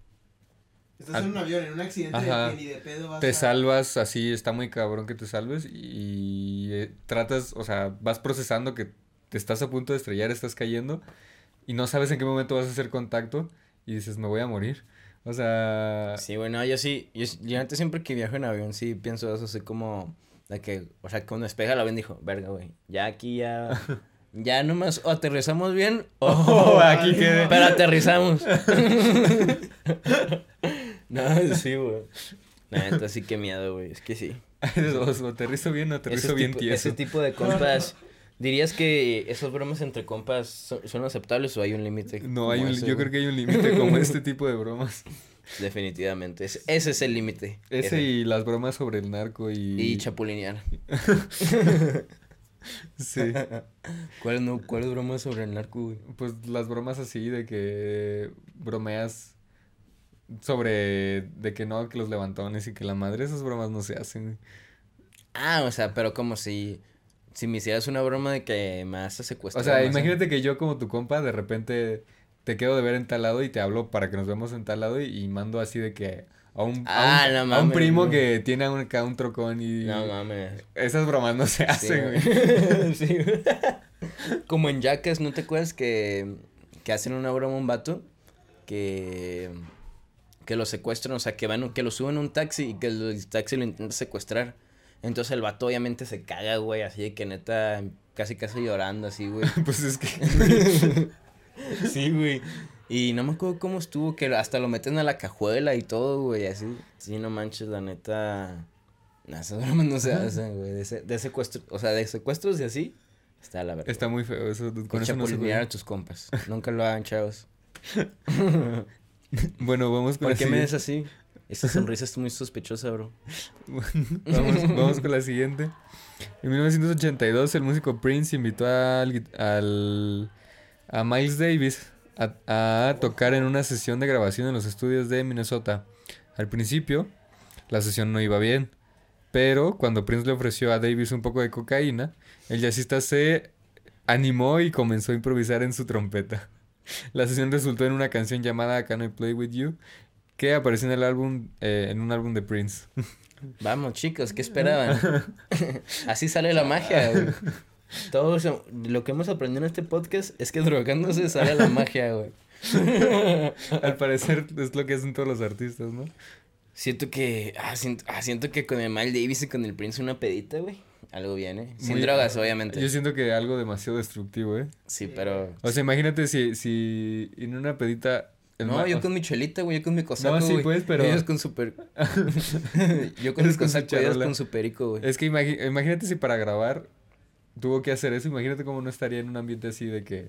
Estás en un avión, en un accidente de que ni de pedo vas te a... salvas así, está muy cabrón que te salves y eh, tratas, o sea, vas procesando que te estás a punto de estrellar, estás cayendo y no sabes en qué momento vas a hacer contacto y dices, me voy a morir. O sea, Sí, bueno, yo sí, yo, yo antes siempre que viajo en avión sí pienso eso, así como, de que, o sea, cuando despega el avión dijo, verga, güey, ya aquí ya, ya nomás o aterrizamos bien o Oh, aquí quedé. pero aterrizamos. no, sí, güey. La neta sí que miedo, güey, es que sí. o aterrizo bien o aterrizo bien tipo, tieso. ese tipo de compas, ¿dirías que esas bromas entre compas son, son aceptables o hay un límite? No, hay un, ese, yo güey? creo que hay un límite como este tipo de bromas. Definitivamente, ese, ese es el límite. Ese y las bromas sobre el narco y... Y chapulinear. Sí, ¿Cuál, no, ¿Cuál broma sobre el narco, güey? pues las bromas así de que bromeas sobre de que no, que los levantones y que la madre, esas bromas no se hacen. Ah, o sea, pero como si, si me hicieras una broma de que me vas a secuestrar. O sea, imagínate que yo como tu compa de repente te quedo de ver en tal lado y te hablo para que nos vemos en tal lado y, y mando así de que a un, a Ah, un, no a un mames, primo no. que tiene un, acá un trocón y No mames. esas bromas no se hacen, güey. güey. Sí, güey. Como en Jackass, ¿no te acuerdas que, que hacen una broma a un vato? Que, que lo secuestran, o sea, que van, que lo suben a un taxi y que el taxi lo intenta secuestrar. Entonces el vato obviamente se caga, güey, así de que neta, casi casi llorando, así, güey. Pues es que Sí, güey. Y no me acuerdo cómo estuvo, que hasta lo meten a la cajuela y todo, güey, así. Sí, no manches, la neta. No, esas bromas no se hacen, güey. De, se- de secuestro, o sea, de secuestros y así, está la verdad. está muy feo eso. Con eso no se a tus compas. Nunca lo hagan, chavos. Bueno, vamos con ¿Por la qué me ves así? Esta sonrisa es muy sospechosa, bro. vamos, vamos con la siguiente. En 1982 el músico Prince invitó al, al- a Miles Davis a, a tocar en una sesión de grabación en los estudios de Minnesota. Al principio la sesión no iba bien, pero cuando Prince le ofreció a Davis un poco de cocaína, el jazzista se animó y comenzó a improvisar en su trompeta. La sesión resultó en una canción llamada Can I Play With You, que apareció en el álbum, eh, en un álbum de Prince. Vamos, chicos, ¿qué esperaban? Así sale la magia, güey. Todo eso- lo que hemos aprendido en este podcast es que drogándose sale la magia, güey. Al parecer es lo que hacen todos los artistas, ¿no? Siento que, ah, siento, ah, siento que con el Miles Davis y con el Prince una pedita, güey. Algo viene. Sin Muy- drogas, obviamente. Yo siento que algo demasiado destructivo, ¿eh? Sí, pero... O sea, imagínate si, si en una pedita... el No, yo con mi chelita, güey, yo con mi cosaco, No, sí, güey. pues, pero- Ellos con su per... yo con mi Ellos con su cosaco, ellos con su perico, güey. Es que imagi- imagínate si para grabar tuvo que hacer eso. Imagínate cómo no estaría en un ambiente así de que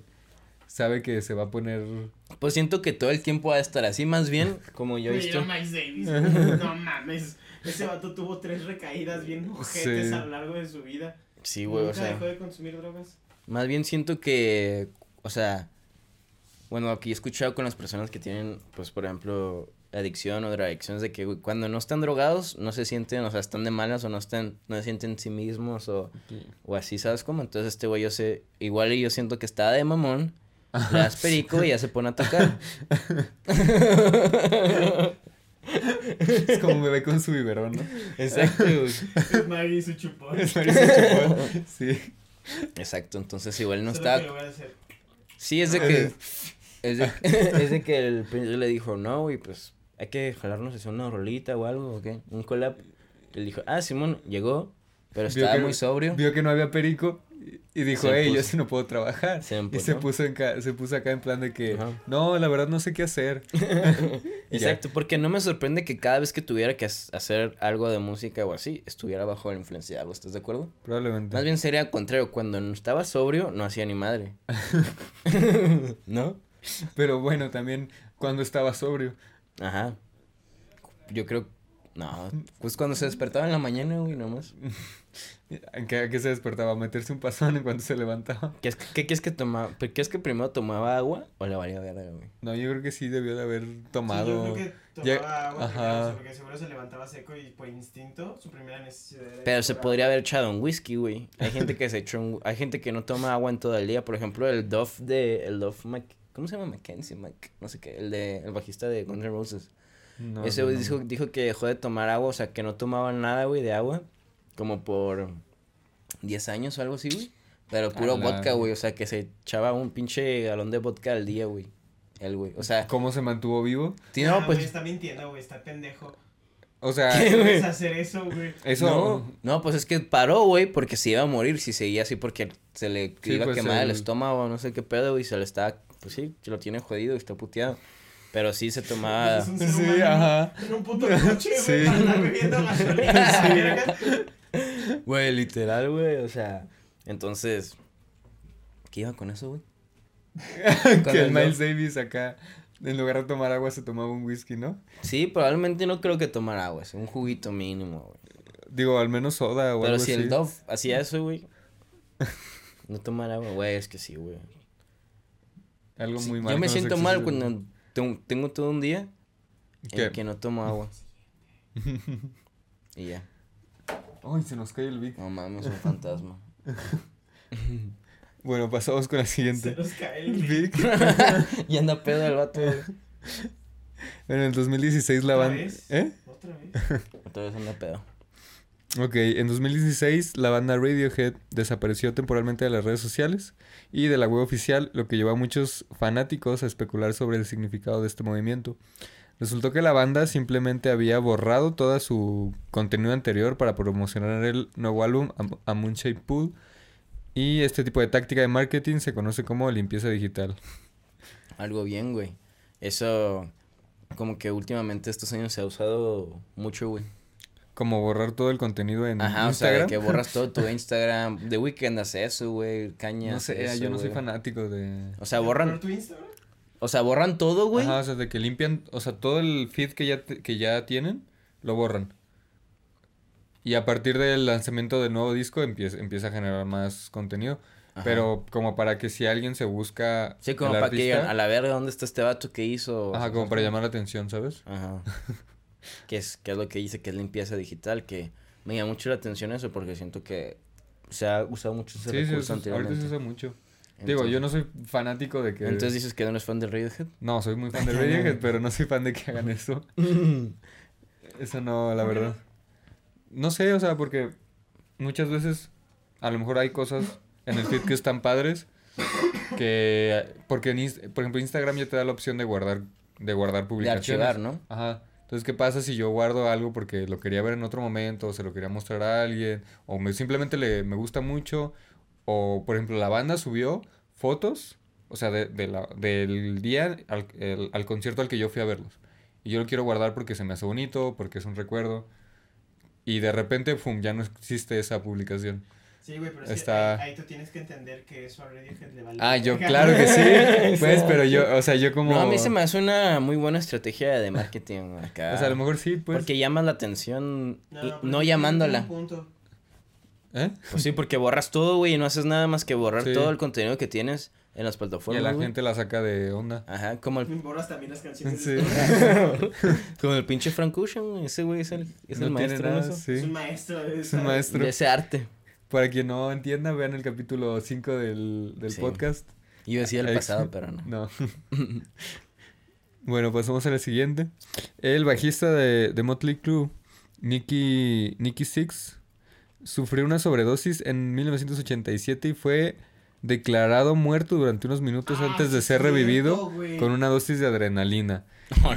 sabe que se va a poner... Pues siento que todo el tiempo va a estar así, más bien, como yo he visto. Miles Davis. No mames. Ese vato tuvo tres recaídas bien ojetes Sí. a lo largo de su vida. Sí, güey, o sea... dejó de consumir drogas. Más bien siento que, o sea, bueno, aquí he escuchado con las personas que tienen, pues, por ejemplo, adicción o drogadicción, es de que güey, cuando no están drogados, no se sienten, o sea, están de malas o no están, no se sienten sí mismos o, o así, ¿sabes cómo? Entonces este güey yo sé, igual y yo siento que está de mamón, le das perico y ya se pone a tocar. Es como un bebé con su biberón, ¿no? Exacto, güey. Es Maggie y su chupón. Es Marisa Chupón. Sí. Exacto, entonces igual no está... que le voy a hacer. Sí, es de que. Es de, es de que el príncipe le dijo, no, güey, pues hay que jalarnos hacia una rolita o algo, ¿o qué? Un collab. Él dijo, ah, Simón, llegó, pero estaba que- muy sobrio. Vio que no había perico y dijo, hey, yo sí no puedo trabajar. se y se puso, en se puso acá en plan de que, Ajá. no, la verdad no sé qué hacer. Exacto, porque no me sorprende que cada vez que tuviera que hacer algo de música o así, estuviera bajo la influencia de algo, ¿estás de acuerdo? Probablemente. Más bien sería al contrario, cuando no estaba sobrio, no hacía ni madre. ¿No? Pero bueno, también cuando estaba sobrio. Ajá. Yo creo, No, pues cuando se despertaba en la mañana, güey, nomás. ¿En qué, a qué se despertaba? ¿A meterse un pasón en cuanto se levantaba? ¿Qué, es, qué quieres que tomaba? ¿Qué es que primero tomaba agua o le valía verga, güey? No, yo creo que sí debió de haber Sí, yo tomado. creo que Ya- tomaba agua ajá. primero, porque seguro se levantaba seco y por instinto su primera necesidad era Pero se podría agua. haber echado un whisky, güey. Hay gente que se echó un... Hay gente que no toma agua en todo el día. Por ejemplo, el Duff de... El Duff Mac... ¿Cómo se llama? Mackenzie, Mac... No sé qué. El de... El bajista de Guns N' Roses. No, Ese güey no. dijo, dijo que dejó de tomar agua. O sea, que no tomaba nada, güey, de agua. Como por 10 años o algo así, güey. Pero puro vodka, güey. O sea, que se echaba un pinche galón de vodka al día, güey. El güey. O sea... ¿Cómo se mantuvo vivo? Sí, no, güey, pues... está mintiendo, güey, está pendejo. O sea, ¿Qué, güey? Puedes hacer eso, güey. eso. No, no, pues es que paró, güey, porque se iba a morir si seguía así porque se le Sí, iba pues, a quemar el... el- estómago, no sé qué pedo, y se le está, pues sí, se lo tiene jodido y está puteado. Pero sí se tomaba... Pues es un ser Sí, humano ajá. En un puto coche, güey, Sí. gasolina. Güey, literal, güey, o sea, entonces... ¿Qué iba con eso, güey? Que el Miles. Davis acá, en lugar de tomar agua, se tomaba un whisky, ¿no? Sí, probablemente no creo que tomara agua, es un juguito mínimo, güey. Digo, al menos soda o Pero algo si así. el Dove hacía eso, güey, no tomara agua, güey, es que sí, güey. Algo Sí, muy mal. Yo me siento mal cuando tengo, tengo todo un día ¿Qué? en que no tomo agua. y ya. Ay, se nos cae el Vic. No mames, un fantasma. Bueno, pasamos con la Se siguiente. nos cae el Vic. y anda pedo el vato. En el 2016 la ¿Otra banda... vez? ¿Eh? Otra vez. Otra vez anda pedo. Ok, en 2016 la banda Radiohead desapareció temporalmente de las redes sociales y de la web oficial, lo que llevó a muchos fanáticos a especular sobre el significado de este movimiento. Resultó que la banda simplemente había borrado todo su contenido anterior para promocionar el nuevo álbum A- A Moonshaped Pool y este tipo de táctica de marketing se conoce como limpieza digital. Algo bien, güey. Eso, como que últimamente estos años se ha usado mucho, güey. Como borrar todo el contenido en Ajá, o sea, Instagram. de que borras todo tu Instagram. The Weeknd hace eso, güey. Caña. no sé, eso, yo no soy fanático de... O sea, ¿Borrar borran, tu Instagram? o sea, borran todo, güey. Ajá, o sea, de que limpian, o sea, todo el feed que ya, te- que ya tienen, lo borran. Y a partir del lanzamiento del nuevo disco empieza, empieza a generar más contenido. Ajá. Pero como para que si alguien se busca Sí, como el para que digan, a la verga, ¿dónde está este vato que hizo? ajá, como para llamar la atención, ¿sabes? Ajá. que es, que es lo que dice que es limpieza digital, que me llama mucho la atención eso porque siento que se ha usado mucho ese Sí, sí, recurso ahorita anteriormente. se usa mucho. Digo, yo no soy fanático de que... Entonces dices que no eres fan de Radiohead. No, soy muy fan de Radiohead, pero no soy fan de que hagan eso. Eso no, la ¿Por qué verdad. No sé, o sea, porque muchas veces a lo mejor hay cosas en el feed que están padres que porque en por ejemplo Instagram ya te da la opción de guardar de guardar De publicaciones. archivar, ¿no? Ajá. Entonces, ¿qué pasa si yo guardo algo porque lo quería ver en otro momento o se lo quería mostrar a alguien o me simplemente le me gusta mucho o por ejemplo la banda subió fotos, o sea, de, de la, del día al, el- al concierto al que yo fui a verlos. Y yo lo quiero guardar porque se me hace bonito, porque es un recuerdo. Y de repente, pum, ya no existe esa publicación. Sí, güey, pero es Está- que ahí, ahí tú tienes que entender que eso a Radiohead le vale. Ah, yo, claro que sí. Pues, pero yo, o sea, yo como... No, a mí se me hace una muy buena estrategia de marketing acá. O sea, a lo mejor sí, pues. Porque llamas la atención, No, y- llamándola. un punto. ¿Eh? Pues sí, porque borras todo, güey, y no haces nada más que borrar Sí. todo el contenido que tienes en las Y plataformas, la güey. gente la saca de onda. Ajá, como el, Borras también las canciones. Sí. de como el pinche Frank Ocean, ese güey es el, es el No maestro nada, sí. Es un maestro de Es un maestro. De ese arte. Para quien no entienda, vean el capítulo 5 del, del Sí. podcast. Yo decía el pasado, pero no. No. bueno, pasamos a la siguiente. El bajista de, de Motley Crue, Nicky, Nicky Six, sufrió una sobredosis en 1987 y fue declarado muerto durante unos minutos Ah, antes de ser cierto, revivido con una dosis de adrenalina.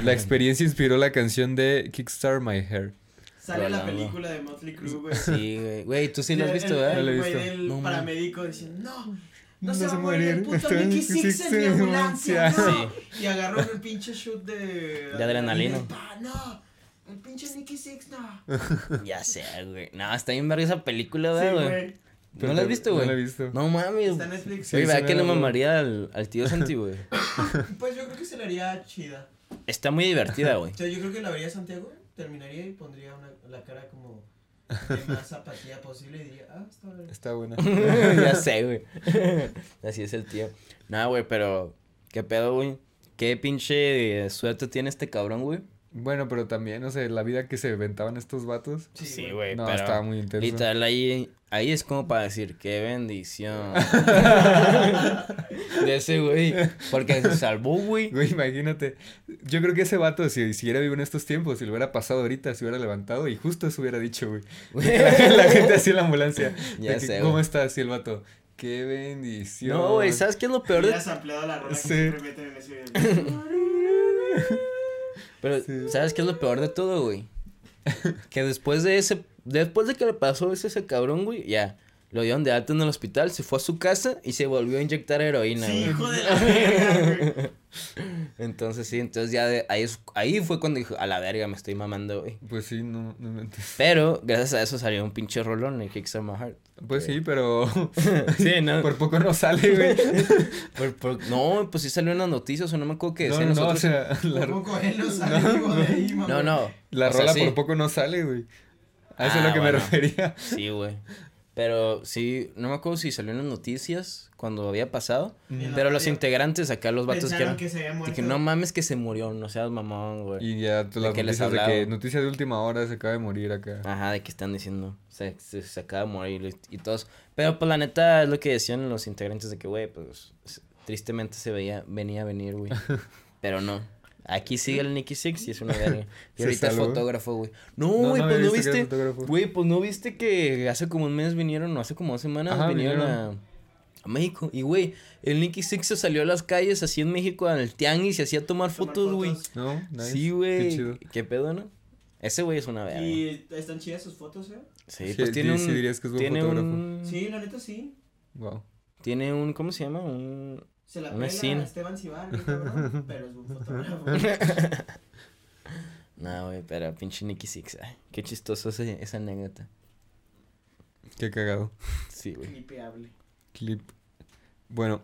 La experiencia inspiró la canción de Kickstart My Hair. Sale la película de Motley Crue, güey. Sí, güey. Güey, tú sí lo has El- visto, el- ¿verdad? No lo he El güey visto. del No, man. paramédico diciendo, no, no, No se se va a va a morir el puto Nicky Six en mi ambulancia, ambulancia". no. Y agarró el pinche shoot de... De adrenalina. no, el pinche Nicky Six, no. Ya sé, güey. No, está bien verga esa película, Sí, ¿verdad, güey? güey. ¿No la has visto, güey? No la he visto. No mames. Está en Netflix. Sí, Oye, sí ¿verdad que le mamaría al, al tío Santi, güey? Pues yo creo que se le haría chida. Está muy divertida, güey. O sea, yo creo que la vería Santiago. Terminaría y pondría una, la cara como de más apatía posible y diría, ah, está bien. Está buena. ya sé, güey. Así es el tío. Nada, güey, pero. ¿Qué pedo, güey? ¿Qué pinche suerte tiene este cabrón, güey? Bueno, pero también, no sé, la vida que se inventaban estos vatos. Sí, güey, No, pero. estaba muy intenso. Literal, ahí, ahí es como para decir, qué bendición. de ese güey. Porque se salvó, güey. Güey, imagínate. Yo creo que ese vato, si, si hubiera vivo en estos tiempos, si lo hubiera pasado ahorita, se hubiera levantado y justo eso hubiera dicho, güey. La, la gente así en la ambulancia. Ya de que, sé, ¿Cómo está así el vato? Qué bendición. No, güey, ¿sabes qué es lo peor de Hubieras ampliado la rola Sí. que siempre meten en ese Pero, Sí. ¿sabes qué es lo peor de todo, güey? que después de ese, después de que le pasó eso a ese cabrón, güey, ya, lo dieron de alta en el hospital, se fue a su casa y se volvió a inyectar heroína, Sí, güey. hijo de la verga, güey. Entonces, sí, entonces ya de, ahí, es- ahí fue cuando dijo, a la verga, me estoy mamando, güey. Pues sí, no, no inventes. Pero, gracias a eso salió un pinche rolón en Kickstart My Heart. Pues sí, pero Sí, ¿no? por poco no sale, güey. Por- por- no, pues sí salió en las noticias, o no me acuerdo qué No, decían no, no, o nosotros. sea, la, Tampoco él no sale de ahí, mamá. No, no. la o sea, rola sí. por poco no sale, güey. A eso es Ah, lo que bueno. me refería. Sí, güey. Pero sí, no me acuerdo si salió en las noticias cuando había pasado. Pero los integrantes acá, los vatos que eran. que se había muerto. Dije, no mames que se murió, no seas mamón, güey. Y ya todas las que les noticias de que noticias de última hora se acaba de morir acá. Ajá, de que están diciendo, se, se, se acaba de morir y, y todos. Pero pues la neta es lo que decían los integrantes de que, güey, pues tristemente se veía, venía a venir, güey. Pero no. Aquí sigue el Nicky Six y es una verga. Y ahorita es fotógrafo, güey. No, No, güey, no pues no que era viste. Güey, pues no viste que hace como un mes vinieron, no hace como dos semanas Ajá, vinieron, vinieron. A, a México. Y, güey, el Nicky Six se salió a las calles así en México, al tianguis y hacía tomar, Tomar fotos, güey. ¿No? Nice. Sí, Qué güey. chido. ¿Qué, pedo, no? Ese güey es una verga. Y están chidas sus fotos, ¿eh? Sí, Sí, pues tiene sí, un. sí dirías que es buen tiene fotógrafo. un. Sí, la neta sí. Wow. Tiene un. ¿Cómo se llama? Un. Se la Una pela escena. Esteban Cibar, cabrón, pero es un fotógrafo. No, güey, pero pinche Nicky Six. Ay, qué chistoso ese- esa anécdota. Qué cagado. Sí, güey. Clipeable. Clip. Bueno,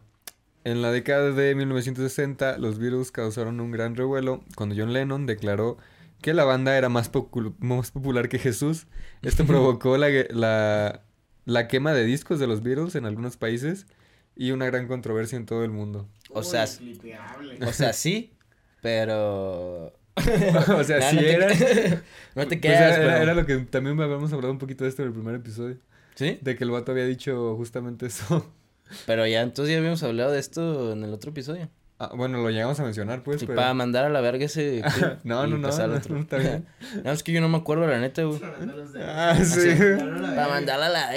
en la década de 1960, los Beatles causaron un gran revuelo cuando John Lennon declaró que la banda era más, más popular que Jesús. Esto provocó la, la, la quema de discos de los Beatles en algunos países y una gran controversia en todo el mundo. O sea. O sea, sí, pero. o sea, No, sí no te- era. no te Pues quedas, era, era- pero- era lo que también habíamos hablado un poquito de esto en el primer episodio. ¿Sí? De que el vato había dicho justamente eso. Pero ya, entonces ya habíamos hablado de esto en el otro episodio. Ah, bueno, lo llegamos a mencionar, pues. pero... para mandar a la verga ese. No, no, no, no, no, está bien. No, es que yo no me acuerdo, la neta, güey. Ah, sí. Para mandarla a la.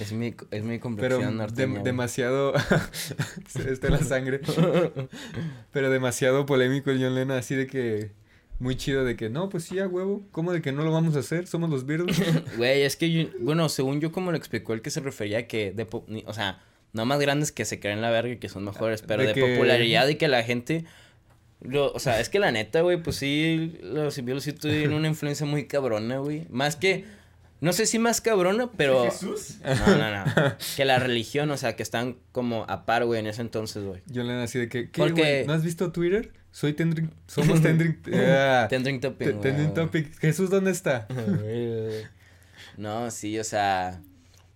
Es mi, es mi Pero complexión norteña, güey. demasiado. Se está la sangre. Pero demasiado polémico el John Lennon, así de que. Muy chido de que no, pues sí, a huevo. ¿Cómo de que no lo vamos a hacer? Somos los Beatles. Güey, es que yo, bueno, según yo como lo explicó el que se refería a que de po- o sea, no más grandes que se creen la verga y que son mejores, pero De de, que- popularidad y que la gente lo, o sea, es que la neta, güey, pues sí los Beatles sí tuvieron una influencia muy cabrona, güey. Más que no sé si más cabrona, pero ¿Jesús? no, no, no. Que la religión, o sea, que están como a par, güey, en ese entonces, güey. John Lennon así de que. ¿Qué, Porque- güey? ¿No has visto Twitter? Soy Tendring. Somos Tendring. Tendring Topic, güey. Tendring Topic. Jesús, ¿dónde está? No, sí, o sea.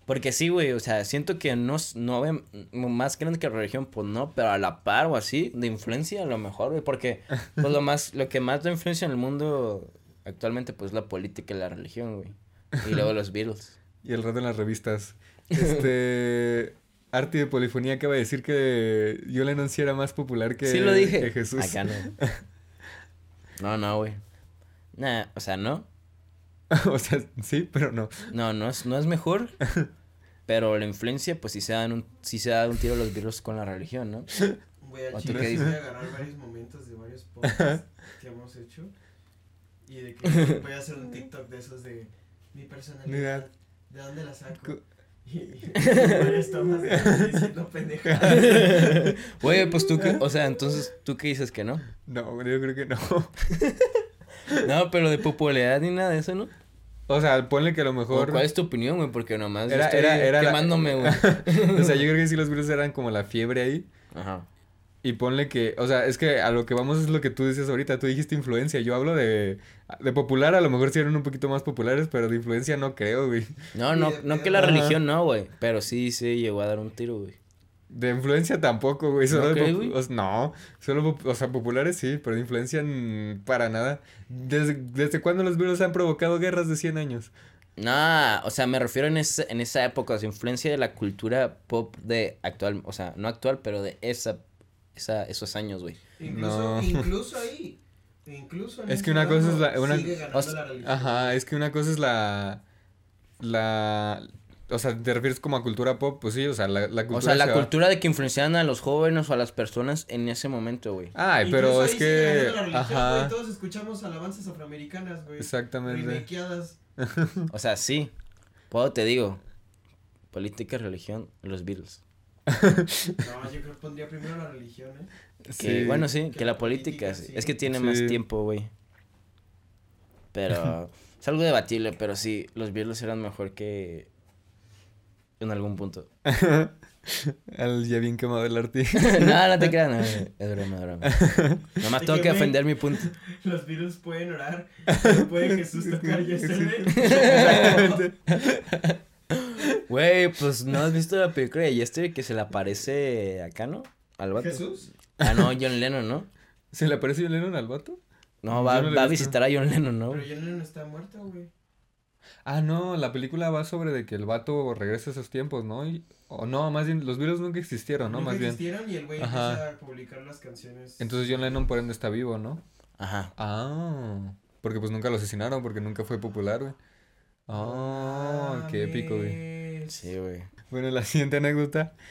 Porque sí, güey, o sea, siento que no, no ven más grande que la religión, pues no, pero a la par o así, de influencia a lo mejor, güey, porque pues lo más, lo que más da influencia en el mundo actualmente, pues la política y la religión, güey. Y luego los Beatles. Y el rato en las revistas. Este. Arte de Polifonía acaba de decir que John Lennon sí era más popular que, sí lo dije. que Jesús. Acá no. No, no, güey. Nah, o sea, no. o sea, sí, pero no. No, no es, no es mejor. Pero la influencia, pues sí se dan un, sí se da un tiro a los Beatles con la religión, ¿no? Voy a ¿O tú chile, qué voy a agarrar varios momentos de varios podcasts que hemos hecho. Y de que voy a hacer un TikTok de esos de mi personalidad. ¿De dónde la saco? Cu- Y, y varias tomas de mí diciendo pendejadas. Güey, pues tú, qué- o sea, entonces, ¿tú qué dices que no? No, yo creo que no. No, pero de popularidad ni nada de eso, ¿no? O sea, ponle que a lo ¿O mejor. ¿Cuál es tu opinión, güey? Porque nomás Era- yo estoy era- era la- quemándome, güey. o sea, yo creo que sí los Beatles eran como la fiebre ahí. Ajá. Y ponle que, o sea, es que a lo que vamos es lo que tú dices ahorita, tú dijiste influencia, yo hablo de, de popular, a lo mejor sí eran un poquito más populares, pero de influencia no creo, güey. No, no, no que la Ajá. religión no, güey. Pero sí, sí llegó a dar un tiro, güey. De influencia tampoco, güey, solo ¿No de qué, popu- güey? o sea, no, solo, o sea, populares sí, pero de influencia para nada. ¿Desde, desde cuándo los virus han provocado guerras de 100 años? Nah, o sea, me refiero en, ese, en esa época, o sea, influencia de la cultura pop de actual, o sea, no actual, pero de esa, esa esos años, güey. Incluso, No. incluso ahí. Incluso en Es que una cosa es la- una- o sea, la. Ajá, es que una cosa es la, la, o sea, ¿te refieres como a cultura pop? Pues sí, o sea, la, la cultura O sea, la se va- cultura de que influenciaban a los jóvenes o a las personas en ese momento, güey. Ay, Incluso pero es que, religión, ajá, güey, Todos escuchamos alabanzas afroamericanas, güey. exactamente. O sea, sí. Puedo te digo. Política, religión, los Beatles. No, yo creo que pondría primero la religión, ¿eh? Que, Sí. bueno, sí, Que que la política. política, sí. Es que tiene más tiempo, güey. Pero es algo debatible, pero sí, los Beatles eran mejor que en algún punto. Al ya bien quemado el arte. no, no te creas, no, es broma, es broma. Nomás tengo que, defender mi punto. Los virus pueden orar, pero puede Jesús tocar yesterday. Güey, pues no has visto la película de Yesterday que se le aparece acá, ¿no? Al vato. ¿Jesús? Ah, no, John Lennon, ¿no? ¿Se le apareció John Lennon al vato? No, va, no va a visitar a John Lennon, ¿no? Pero John Lennon está muerto, güey. Ah, no, la película va sobre de que el vato regresa a esos tiempos, ¿no? Y- o no, más bien, los virus nunca existieron, ¿no? Nunca más bien. existieron y el güey Ajá. empieza a publicar las canciones. Entonces John Lennon por ende está vivo, ¿no? Ajá. Ah, porque pues nunca lo asesinaron, porque nunca fue popular, güey. Ah, qué épico, güey. Mames. Sí, güey. Bueno, la siguiente anécdota.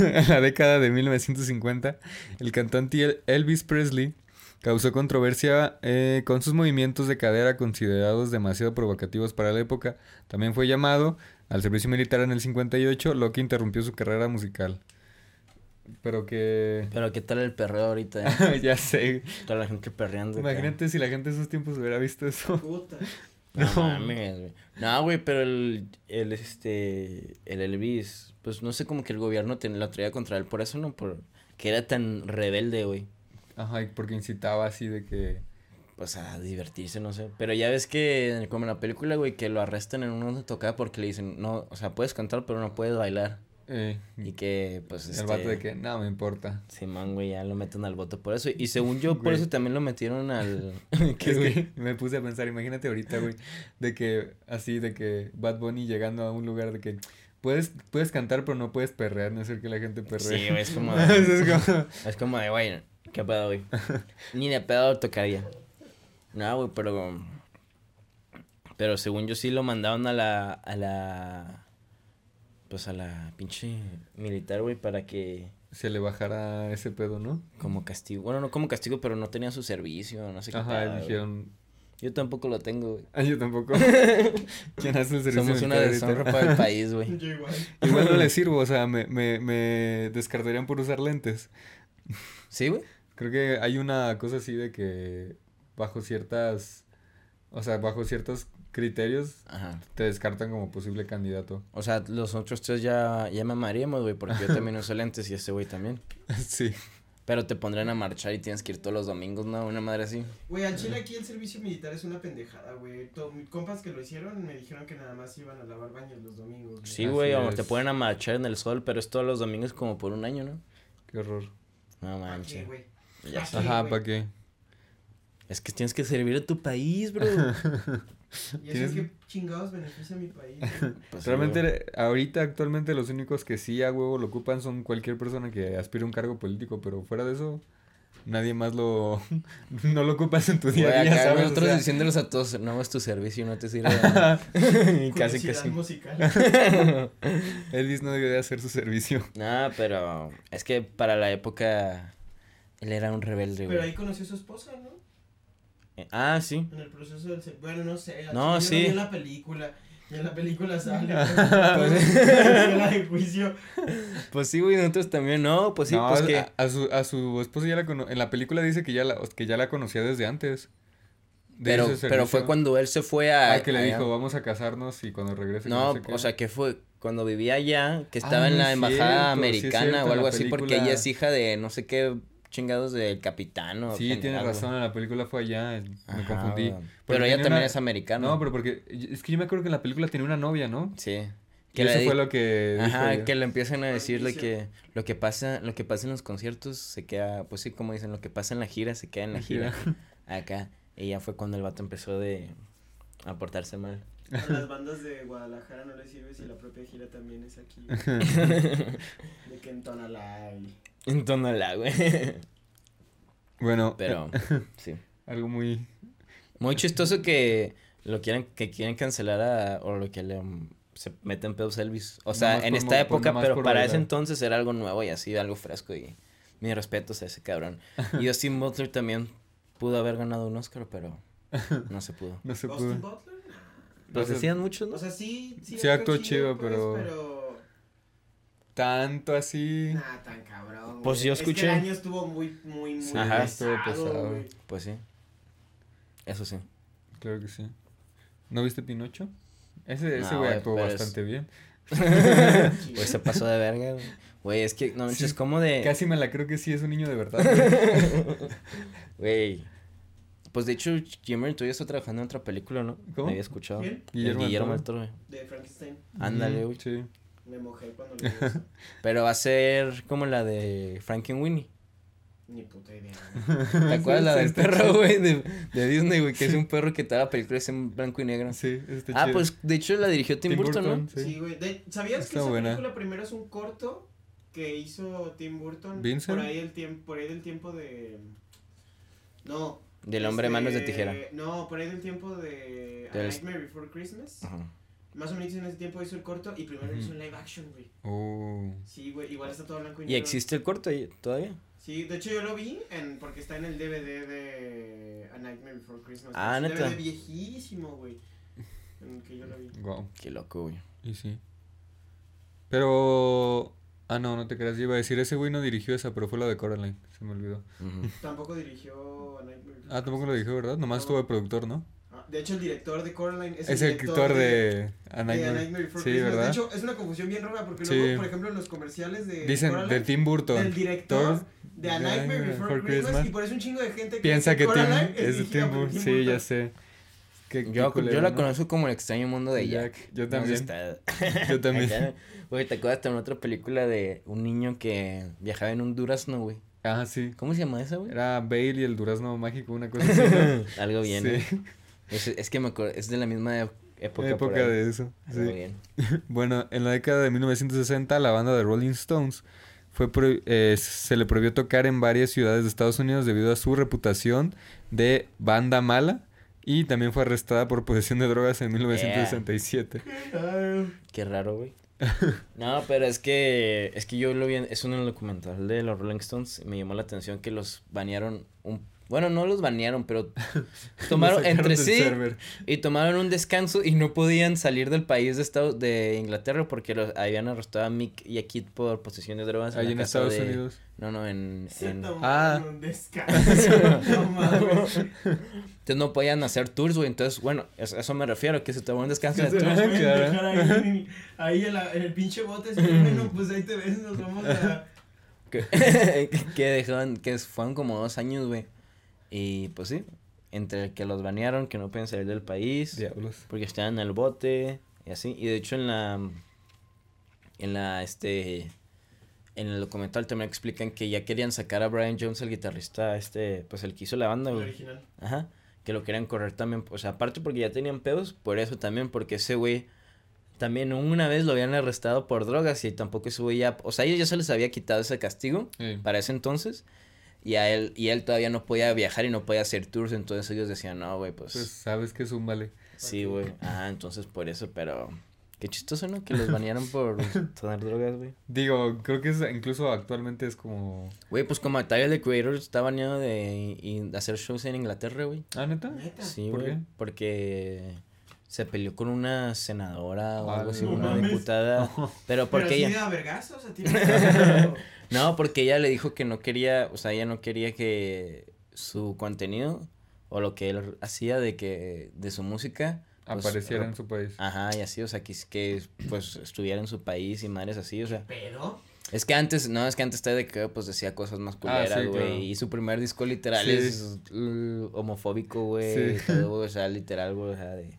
En la década de 1950, el cantante El- Elvis Presley causó controversia eh, con sus movimientos de cadera considerados demasiado provocativos para la época. También fue llamado al servicio militar en el 58, lo que interrumpió su carrera musical. Pero que... Pero ¿qué tal el perreo ahorita? eh? ya sé. Toda la gente perreando. acá. Imagínate si la gente de esos tiempos hubiera visto eso. Puta. No mames, güey. No, güey, pero el, el, este, el Elvis, pues no sé, como que el gobierno te, lo traía contra él por eso, ¿no? Por que era tan rebelde, güey. Ajá, y porque incitaba así de que... Sea, a divertirse, no sé. Pero ya ves que, como en la película, güey, que lo arrestan en una tocada porque le dicen, no, o sea, puedes cantar, pero no puedes bailar. Eh, Y que, pues, este... el vato de que no me importa. Simón, güey, ya lo meten al voto por eso. Y según yo, por Güey. eso también lo metieron al... Que es que me puse a pensar, imagínate ahorita, güey, de que así, de que Bad Bunny llegando a un lugar de que puedes, puedes cantar pero no puedes perrear, no hacer que la gente perree. Sí, güey, es como... es como... Es como de, güey, ¿qué pedo, güey? Ni de pedo tocaría. No, güey, pero... Pero según yo sí lo mandaron a la... A la... Pues a la pinche militar, güey, para que... Se le bajara ese pedo, ¿no? Como castigo. Bueno, no como castigo, pero no tenía su servicio, no sé qué Ajá, dijeron, Yo tampoco lo tengo, güey. ah, yo tampoco. ¿Quién hace el servicio Somos una deshonra para el país, güey. Yo igual. Igual no le sirvo, o sea, me, me, me descartarían por usar lentes. ¿Sí, güey? Creo que hay una cosa así de que bajo ciertas, o sea, bajo ciertos criterios Ajá. te descartan como posible candidato. O sea, los otros tres ya, ya mamaríamos, güey, porque yo también uso lentes y este güey también. sí. Pero te pondrán a marchar y tienes que ir todos los domingos, ¿no? Una madre así. Güey, al chile aquí el servicio militar es una pendejada, güey. Mis compas que lo hicieron me dijeron que nada más iban a lavar baños los domingos. güey. Sí, güey, o te ponen a marchar en el sol, pero es todos los domingos como por un año, ¿no? Qué horror. No ¿Pa' qué, manches. Ajá? ¿para qué? Es que tienes que servir a tu país, bro. ¿Y eso ¿Tienes- qué chingados beneficia a mi país? Pues Realmente, ahorita actualmente los únicos que sí a huevo lo ocupan son cualquier persona que aspire a un cargo político, pero fuera de eso, nadie más lo, no lo ocupas en tu día a día, nosotros sea, diciéndoles a todos, no es tu servicio, no te sirve. de nada". Y casi que sí. musical. Elvis no debió de hacer su servicio. No, pero es que para la época él era un rebelde, Pero güey. ahí conoció a su esposa, ¿no? Eh, Ah, sí. En el proceso del... Bueno, no sé. No, chile yo sí. lo vi en la película. Y en la película sale. pues, la de juicio. Pues sí, güey, nosotros también, no, pues sí, no, pues a, que... a su, a su esposa ya la cono- en la película dice que ya la, que ya la conocía desde antes. De Pero, pero fue cuando él se fue a... Ah, que le allá. dijo, vamos a casarnos y cuando regrese. que No, sé qué. o sea, que fue cuando vivía allá, que estaba Ah, en no la embajada cierto, sí americana cierto, o en algo así, porque ella es hija de no sé qué chingados del capitán o Sí, general, tienes razón, la película fue allá, me Ajá, confundí. güey. Porque Pero ella también una- es americana. No, pero porque es que yo me acuerdo que en la película tenía una novia, ¿no? Sí. Que eso le di- fue lo que Ajá, que le empiezan a decirle que lo que pasa, lo que pasa en los conciertos se queda, pues sí, como dicen, lo que pasa en la gira se queda en la La gira. gira. Acá. Y ya fue cuando el vato empezó de a portarse mal. A las bandas de Guadalajara no les sirve si la propia gira también es aquí. de que entona la y... Entónala, güey. Bueno, Pero, sí. algo muy... Muy chistoso que lo quieran, que quieren cancelar a, o lo que le um, se meten pedos Elvis. O sea, Nomás en por esta por- época, pero para ese entonces era algo nuevo y así, algo fresco y mis respetos a ese cabrón. Y Austin Butler también pudo haber ganado un Oscar, pero no se pudo. No se Austin pudo. Butler, nah. Pues Entonces- decían muchos, ¿no? O sea, sí, sí, Sí actuó chido, pues, pero- pero... Tanto así... Nah, tan cabrón. Pues yo Es que escuché. el año estuvo muy, muy, muy Sí, Ajá. estuvo pesado. güey. Pues sí. Eso sí. Claro que sí. ¿No viste Pinocho? Ese, ese No, güey güey, actuó es- bastante bien. Pues se pasó de verga, güey. Güey, es que, no manches, Sí, como de... Casi me la creo que sí es un niño de verdad. güey. Güey. Pues de hecho, Jimmer, tú ya estás trabajando en otra película, ¿no? ¿Cómo? Me había escuchado. ¿Quién? Guillermo, Guillermo Guillermo del Toro. güey. De Frankenstein. Ándale, güey. Sí. Me mojé cuando leí eso. Pero va a ser como la de Frankenweenie. Ni puta idea. ¿Te acuerdas la del perro, güey? De, de Disney, güey, que es un perro que toda la película es en blanco y negro. Sí, está ah, chido. pues de hecho la dirigió Tim, Tim Burton, Burton, ¿no? Sí. Sí, güey. ¿Sabías Está que esa buena. película primero es un corto que hizo Tim Burton? ¿Vincent? Por ahí el tiempo, por ahí del tiempo de... No. Del hombre este, manos de tijera. No, por ahí del tiempo de A Del- Nightmare Before Christmas. Ajá. Más o menos en ese tiempo hizo el corto y primero hizo un live action, güey. Oh. Sí, güey, igual está todo blanco y ¿Y negro. existe el corto ahí todavía? Sí, de hecho yo lo vi en, porque está en el DVD de A Nightmare Before Christmas. Ah, Es un ¿neta? DVD viejísimo, güey. En el que yo lo vi. Wow. Qué loco, güey. Y sí. Pero. Ah, no, no te creas. Yo iba a decir, ese güey no dirigió esa, pero fue la de Coraline. Se me olvidó. Tampoco dirigió A Nightmare Before Ah, tampoco lo dirigió, ¿verdad? Nomás No. estuvo de productor, ¿no? De hecho, el director de Coraline es, Es el actor de A de A Nightmare. Nightmare Before Sí, Christmas. ¿verdad? De hecho, es una confusión bien rara porque Sí. luego, por ejemplo, en los comerciales de Dicen Coraline, de Tim Burton. del director de A de Nightmare Before, Christmas, y por eso un chingo de gente Piensa que Tim Coraline es de Tim Burton. Sí, ya sé. Qué, qué Yo, culero, yo la ¿no? conozco como el extraño mundo de Jack. Jack, yo también. está- Yo también. Güey, ¿te acuerdas también otra película de un niño que viajaba en un durazno, güey? Ah, sí. ¿Cómo se llama esa, güey? Era Bale y el durazno mágico, una cosa así. Algo bien, ¿eh? Es, es que me acuerdo, es de la misma época. Época de eso. Sí. bien. Bueno, en la década de 1960 la banda de Rolling Stones fue pro- eh, se le prohibió tocar en varias ciudades de Estados Unidos debido a su reputación de banda mala y también fue arrestada por posesión de drogas en 1967. Qué raro, güey. No, pero es que es que yo lo vi, en- es un documental de los Rolling Stones y me llamó la atención que los banearon un bueno, no los banearon, pero tomaron entre sí server. y tomaron un descanso y no podían salir del país de Estados de Inglaterra porque los habían arrestado a Mick y a Kit por posesión de drogas Ahí la en casa Estados de- Unidos. No, no, en, Se en- tomaron Ah. un descanso. no mames. entonces no podían hacer tours, güey. Entonces, bueno, eso, eso me refiero, que se tomó un descanso Que de tours. dejar ahí, ahí en, la- en el pinche bote. bueno, pues ahí te ves, nos vamos a... que, que dejaron, que fueron como dos años, güey. Y pues sí, entre que los banearon, que no pueden salir del país, Diablos. porque estaban en el bote y así. Y de hecho en la, en la, este, en el documental también explican que ya querían sacar a Brian Jones, el guitarrista, este, pues el que hizo la banda, El original. Ajá. Que lo querían correr también. O sea, aparte porque ya tenían pedos, por eso también, porque ese güey también una vez lo habían arrestado por drogas y tampoco ese güey ya. O sea, a ellos ya se les había quitado ese castigo Sí. para ese entonces. Y a él, y él todavía no podía viajar y no podía hacer tours. Entonces ellos decían, no, güey, pues. Pues sabes que es un vale. sí, güey. Ah, entonces por eso, pero. Qué chistoso, ¿no? Que los banearon por tomar drogas, güey. Digo, creo que es, incluso actualmente es como... Güey, pues como Tyler the Creator está baneado de, y- de hacer shows en Inglaterra, güey. Ah, ¿neta? Neta. Sí, ¿Por güey. qué? Porque se peleó con una senadora o algo así, no una mames. diputada. Pero Pero porque sí ella. da vergazos, o sea, tiene... No, porque ella le dijo que no quería, o sea, ella no quería que su contenido o lo que él hacía de que, de su música. pues, Apareciera en su país. Ajá, y así, o sea, que, que pues estuviera en su país y madres así, o sea. Pero. Es que antes, no, es que antes de que pues decía cosas más culeras, Ah, sí, güey. claro. Y su primer disco literal Sí. es uh, homofóbico, güey. Sí. o sea, literal, güey. O sea, de...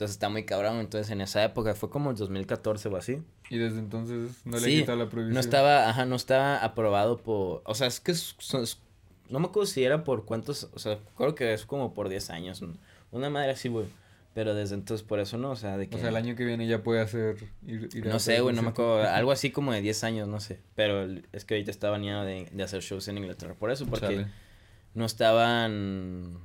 Entonces está muy cabrón. Entonces en esa época fue como el 2014 o así. Y desde entonces no le Sí, he quitado la prohibición. No estaba, ajá, no estaba aprobado por. O sea, es que es- no me acuerdo si era por cuántos. O sea, creo que es como por 10 años. Una madre así, güey. Pero desde entonces por eso no, o sea, de que. O sea, el año que viene ya puede hacer. ir- ir a No sé, güey, no me acuerdo. Algo así como de 10 años, no sé. Pero es que ahorita está baneado de, de hacer shows en Inglaterra. Por eso, porque Chale. no estaban.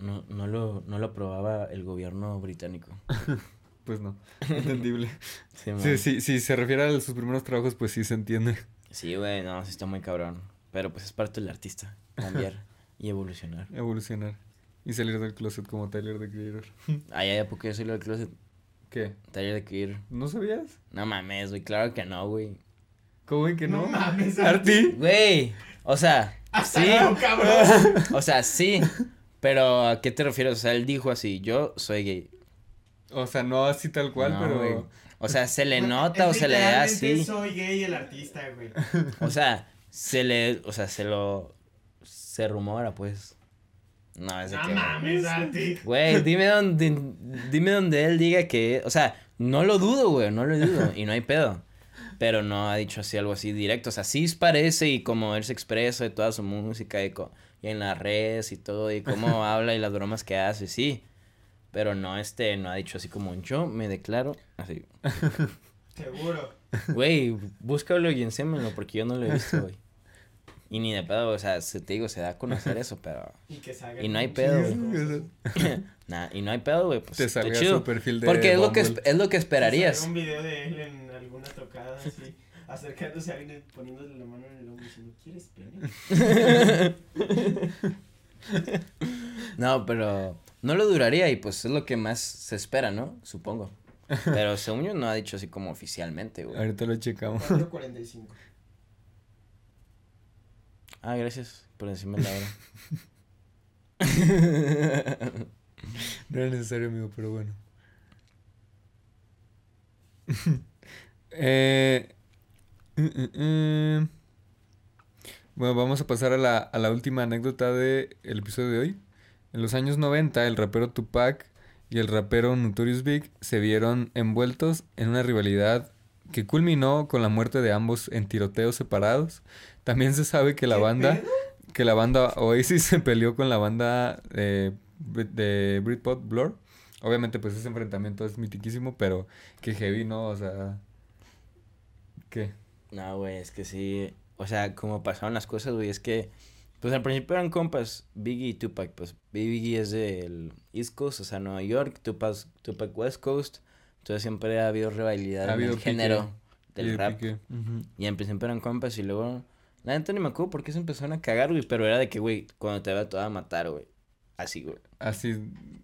No, no, lo, no lo aprobaba el gobierno británico. Pues no. Entendible. Sí, sí, sí, si se refiere a sus primeros trabajos, pues sí se entiende. Sí, güey, no, sí está muy cabrón. Pero pues es parte del artista. Cambiar y evolucionar. Evolucionar. Y salir del closet como Tyler the Creator. Ay, ay, ¿por qué yo soy lo del closet? ¿Qué? Taller de Creator. ¿No sabías? No mames, güey, claro que no, güey. ¿Cómo que no? No mames, Arti. Güey, o sea, Hasta sí. luego, cabrón. O sea, sí. Pero ¿a qué te refieres? O sea, él dijo así, yo soy gay. O sea, no así tal cual, No, pero. güey. O sea, se le nota o se le da así. soy gay el artista, güey. O sea, se le, o sea, se lo, se rumora, pues. No, es de No que. mames, Arti. Güey, dime donde, dime donde él diga que, o sea, no lo dudo, güey, no lo dudo, y no hay pedo. Pero no ha dicho así algo así directo, o sea, sí parece y como él se expresa de toda su música y, co- y en las redes y todo, y cómo habla y las bromas que hace, sí. Pero no, este, no ha dicho así como yo me declaro, así. Seguro. Güey, búscalo y enséñamelo porque yo no lo he visto, güey. Y ni de pedo, o sea, se, te digo, se da a conocer eso, pero... Y que salga. Y no hay pedo, güey. Nah, y no hay pedo, güey, pues Te salga su perfil de Porque es lo, que, es lo que esperarías. salga un video de él en alguna tocada así, acercándose a alguien y poniéndole la mano en el hombro diciendo, ¿quieres pene? No, pero no lo duraría y pues es lo que más se espera, ¿no? Supongo. Pero según yo no ha dicho así como oficialmente, güey. Ahorita lo checamos. 4.45. Ah, gracias por decirme la hora. No era necesario, amigo, pero bueno. eh, mm, mm, mm. Bueno, vamos a pasar a la, a la última anécdota del episodio de hoy. En los años 90, el rapero Tupac y el rapero Notorious Big se vieron envueltos en una rivalidad que culminó con la muerte de ambos en tiroteos separados. También se sabe que la ¿Qué banda pedo? que la banda Oasis se peleó con la banda de, de Britpop Blur. Obviamente, pues ese enfrentamiento es mitiquísimo, pero que heavy, ¿no? O sea, ¿qué? No, güey, es que sí. O sea, como pasaron las cosas, güey, es que. Pues al principio eran compas, Biggie y Tupac. Pues Biggie es del East Coast, o sea, Nueva York, Tupac, Tupac West Coast. Entonces siempre ha habido rivalidad Ha en habido el pique. género del de rap. Y en principio eran compas y luego. La neta ni me acuerdo por qué se empezaron a cagar, güey. Pero era de que, güey, cuando te vea te va a matar, güey. Así, güey. Así,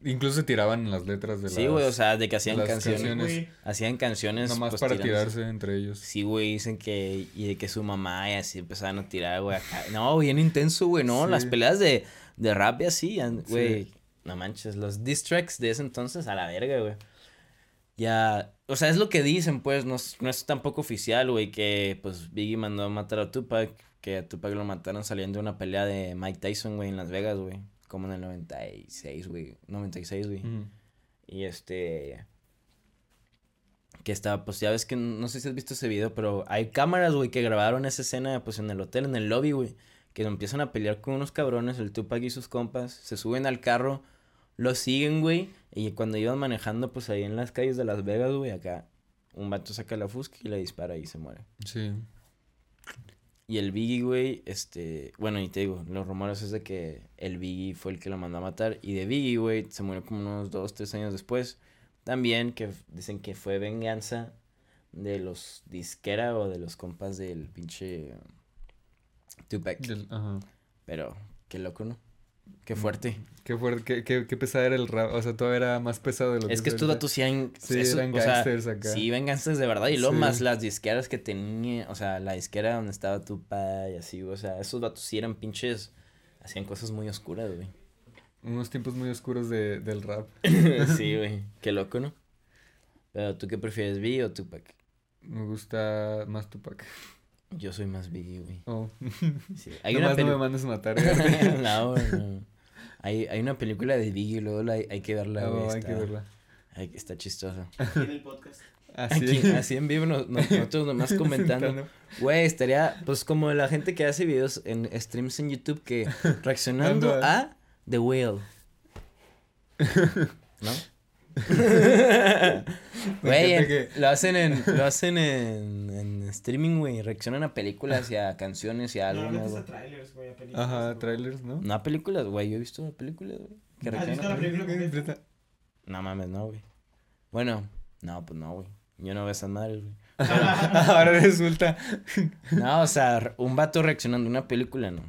incluso se tiraban en las letras de Sí, las... güey, o sea, de que hacían las canciones. Hacían canciones. Nomás pues, para tirándose. tirarse entre ellos. Sí, güey, dicen que. Y de que su mamá y así empezaban a tirar, güey, acá. No, bien intenso, güey, no. Sí. Las peleas de, de rap y así, Sí. güey. No manches, los diss tracks de ese entonces a la verga, güey. Ya. O sea, es lo que dicen, pues. No, es- no es tampoco oficial, güey, que pues Biggie mandó a matar a Tupac. Que a Tupac lo mataron saliendo de una pelea de Mike Tyson, güey, en Las Vegas, güey. Como en el 96, güey. 96, güey. Ujú. Y este. Que estaba, pues ya ves que no sé si has visto ese video, pero hay cámaras, güey, que grabaron esa escena, pues en el hotel, en el lobby, güey. Que empiezan a pelear con unos cabrones, el Tupac y sus compas. Se suben al carro, lo siguen, güey. Y cuando iban manejando, pues ahí en las calles de Las Vegas, güey, acá. Un vato saca la fusca y le dispara y se muere. Sí. Y el Biggie, güey, este, bueno, y te digo, los rumores es de que el Biggie fue el que lo mandó a matar. Y de Biggie, güey, se murió como unos dos, tres años después. También que dicen que fue venganza de los disquera o de los compas del pinche Tupac. Del- ajá. Pero, qué loco, ¿no? Qué fuerte. Qué, fuerte, qué, qué, qué pesada era el rap. O sea, todo era más pesado de lo que Es que es estos datos sí eran... Sí, eso, eran o sea, gangsters acá. Sí, eran gangsters de verdad. Y luego Sí. más las disqueras que tenía... O sea, la disquera donde estaba Tupac y así, o sea, esos datos sí eran pinches... Hacían cosas muy oscuras, güey. unos tiempos muy oscuros de, del rap. sí, güey. Qué loco, ¿no? Pero tú qué prefieres, Biggie o Tupac? Me gusta más Tupac. Yo soy más Biggie, güey. Oh. Sí. Hay Nomás una no me mandes matar. güey. no, güey, no. Hay, hay una película de Biggie, luego la hay, hay que verla, güey. Oh, hay está, que verla. hay- está chistosa. Aquí en el podcast. Así. Aquí, así en vivo, nos- nos- nosotros nomás comentando. Güey, estaría, pues, como la gente que hace videos en streams en YouTube que reaccionando Ando. a The Whale. ¿No? Güey, lo hacen en, lo hacen en, en streaming, güey, reaccionan a películas y a canciones y a álbumes, güey. a trailers, güey, a películas. Ajá, trailers, ¿no? No a películas, güey, yo he visto películas, güey. que ¿Has reaccionan visto a la película Completa. No mames, no, güey. Bueno, no, pues no, güey. Yo no veo esas madres, güey. Ahora resulta. No, o sea, un vato reaccionando a una película, no.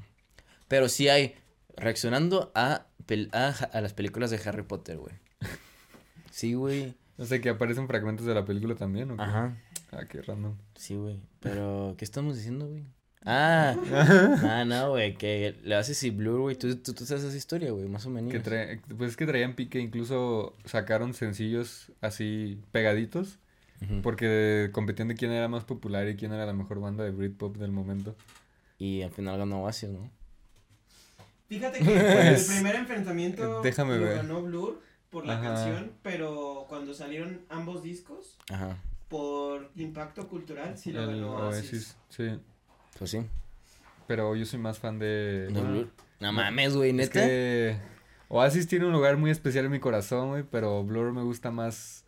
Pero sí hay reaccionando a, pel- a, a las películas de Harry Potter, güey. Sí, güey. No sé, que aparecen fragmentos de la película también, ¿o qué? Ajá. Ah, qué random. Sí, güey. Pero, ¿qué estamos diciendo, güey? Ah, ah, no, güey, que le haces y Blur, güey. Tú, tú, tú sabes esa historia, güey, más o menos. Que trae, pues es que traían pique, incluso sacaron sencillos así pegaditos, porque competían de quién era más popular y quién era la mejor banda de Britpop del momento. Y al final ganó Oasis, ¿no? Fíjate que Pues, el primer enfrentamiento déjame lo ver. ganó Blur por la Ajá. canción, pero cuando salieron ambos discos, Ajá. por impacto cultural, sí lo El ganó Oasis. Oasis, sí. Pues sí. Pero yo soy más fan de... ¿De Blur? No mames, güey, Es neta. que Oasis tiene un lugar muy especial en mi corazón, güey, pero Blur me gusta más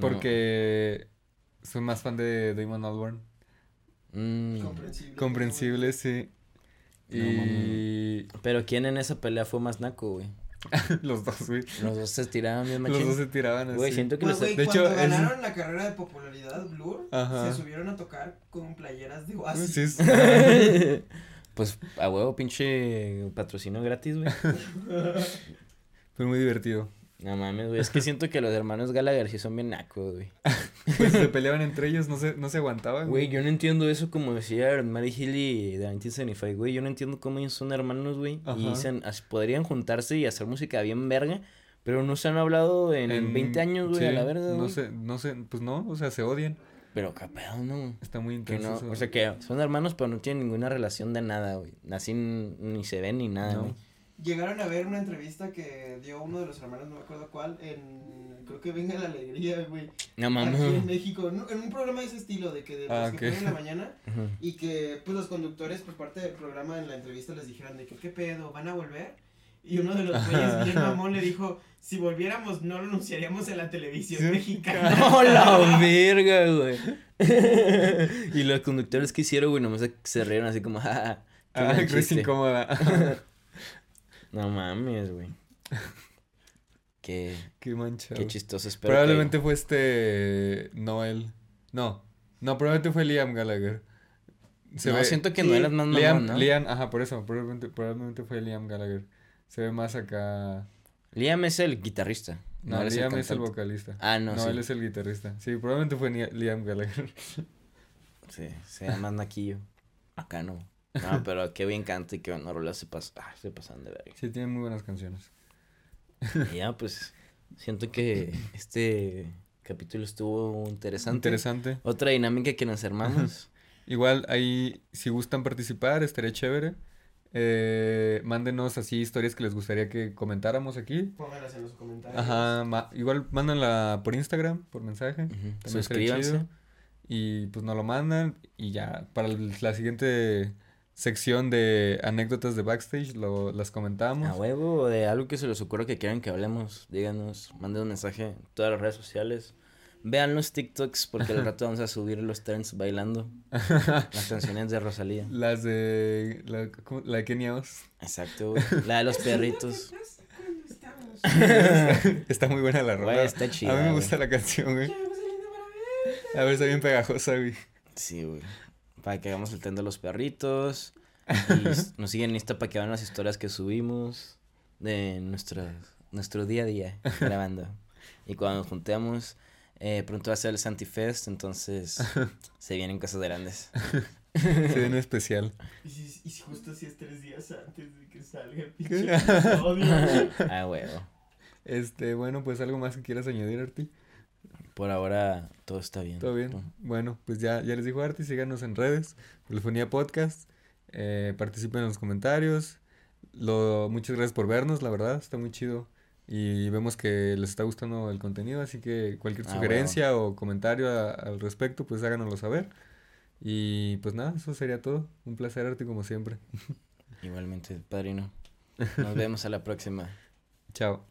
porque soy más fan de Damon Albarn. Mm, Comprensible. Comprensible, sí. No, Y Pero ¿quién en esa pelea fue más naco, güey? los dos, güey. Los dos se tiraban bien Los machín. dos se tiraban así. Güey, siento que Pues, los... güey, de cuando hecho, es- ganaron la carrera de popularidad, Blur, Ajá. se subieron a tocar con playeras de Oasis. Sí, es- Pues a huevo, pinche patrocinio gratis, güey. Fue muy divertido. No mames, güey. Es que siento que los hermanos Gallagher sí son bien nacos, güey. Pues se peleaban entre ellos, no se, no se aguantaban. Güey, yo no entiendo eso como decía Mary Healy de 1975, güey. Yo no entiendo cómo ellos son hermanos, güey. Ajá. Y dicen, podrían juntarse y hacer música bien verga, pero no se han hablado en, 20 años, güey, a la verga, No güey. sé, no sé, pues no, o sea, se odian. Pero pedo, ¿no? Está muy intenso. no, eso. o sea que son hermanos, pero no tienen ninguna relación de nada, güey. Así ni se ven ni nada, No. Llegaron a ver una entrevista que dio uno de los hermanos, no me acuerdo cuál, en. Creo que Venga la Alegría, güey. No Aquí en mames. México, en un- en un programa de ese estilo, de que de los Ah, que ok. ponen en la mañana. Y que pues los conductores por parte del programa en la entrevista les dijeron de que qué pedo, ¿van a volver? Y uno de los güeyes bien mamón le dijo, si volviéramos no lo anunciaríamos en la televisión Sí. mexicana. ¡No, la verga, güey! y los conductores que hicieron, güey, nomás se, se rieron así como, ¡ah! Ah, buen Chris chiste". incómoda. No mames, güey. Qué, Qué manchado. qué chistoso. Espero Probablemente fue este Noel. No, no, probablemente fue Liam Gallagher. Que... No, siento que no sí, eras más Liam, mamón, ¿no? Liam, ajá, por eso, probablemente, probablemente fue Liam Gallagher. Se ve más acá. Liam es el guitarrista. No, Liam es el vocalista. Ah, no, No, sí. él es el guitarrista. Sí, probablemente fue Liam Gallagher. Sí, se llama más naquillo. Acá no. No, pero qué bien canta y qué buena rola se pasa. Ah, se pasan de verga. Sí, tiene muy buenas canciones. Y ya, pues, siento que este capítulo estuvo interesante. Interesante. Otra dinámica que nos armamos. Igual ahí, si gustan participar, estaría chévere. Eh, mándenos así historias que les gustaría que comentáramos aquí. Pónganlas en los comentarios. Ajá, ma- igual mándanla por Instagram, por mensaje. También estaría Suscríbanse. chido. Y pues nos lo mandan y ya para la siguiente sección de anécdotas de backstage lo, las comentamos. A huevo de algo que se les ocurra que quieran que hablemos, díganos, manden un mensaje en todas las redes sociales. Vean los TikToks porque al rato vamos a subir los trends bailando las canciones de Rosalía. Las de la, ¿cómo? la de Kenia Oz. Exacto, güey. La de los perritos. está muy buena la rola. Está chida, A mí me güey. gusta la canción, güey. A ver, está bien pegajosa, güey. Sí, güey. Para que hagamos el tren de los perritos. Y nos siguen en Insta para que vean las historias que subimos de nuestra, nuestro día a día grabando. Y cuando nos juntemos, Eh, pronto va a ser el Santifest, entonces se vienen cosas grandes. Se viene especial. Y si, y si justo si es tres días antes de que salga el pinche episodio. Ah, huevo. Este, bueno, pues algo más que quieras añadir, Arti. Por ahora todo está bien. ¿Todo bien? Bueno, pues ya, ya les dijo Arti, síganos en redes, Telefonía Podcast, eh, participen en los comentarios. Lo, muchas gracias por vernos, la verdad, está muy chido. Y vemos que les está gustando el contenido, así que cualquier Ah, sugerencia o comentario a- al respecto, pues háganoslo saber. Y pues nada, eso sería todo. Un placer, Arti, como siempre. Igualmente, padrino. Nos vemos a la próxima. Chao.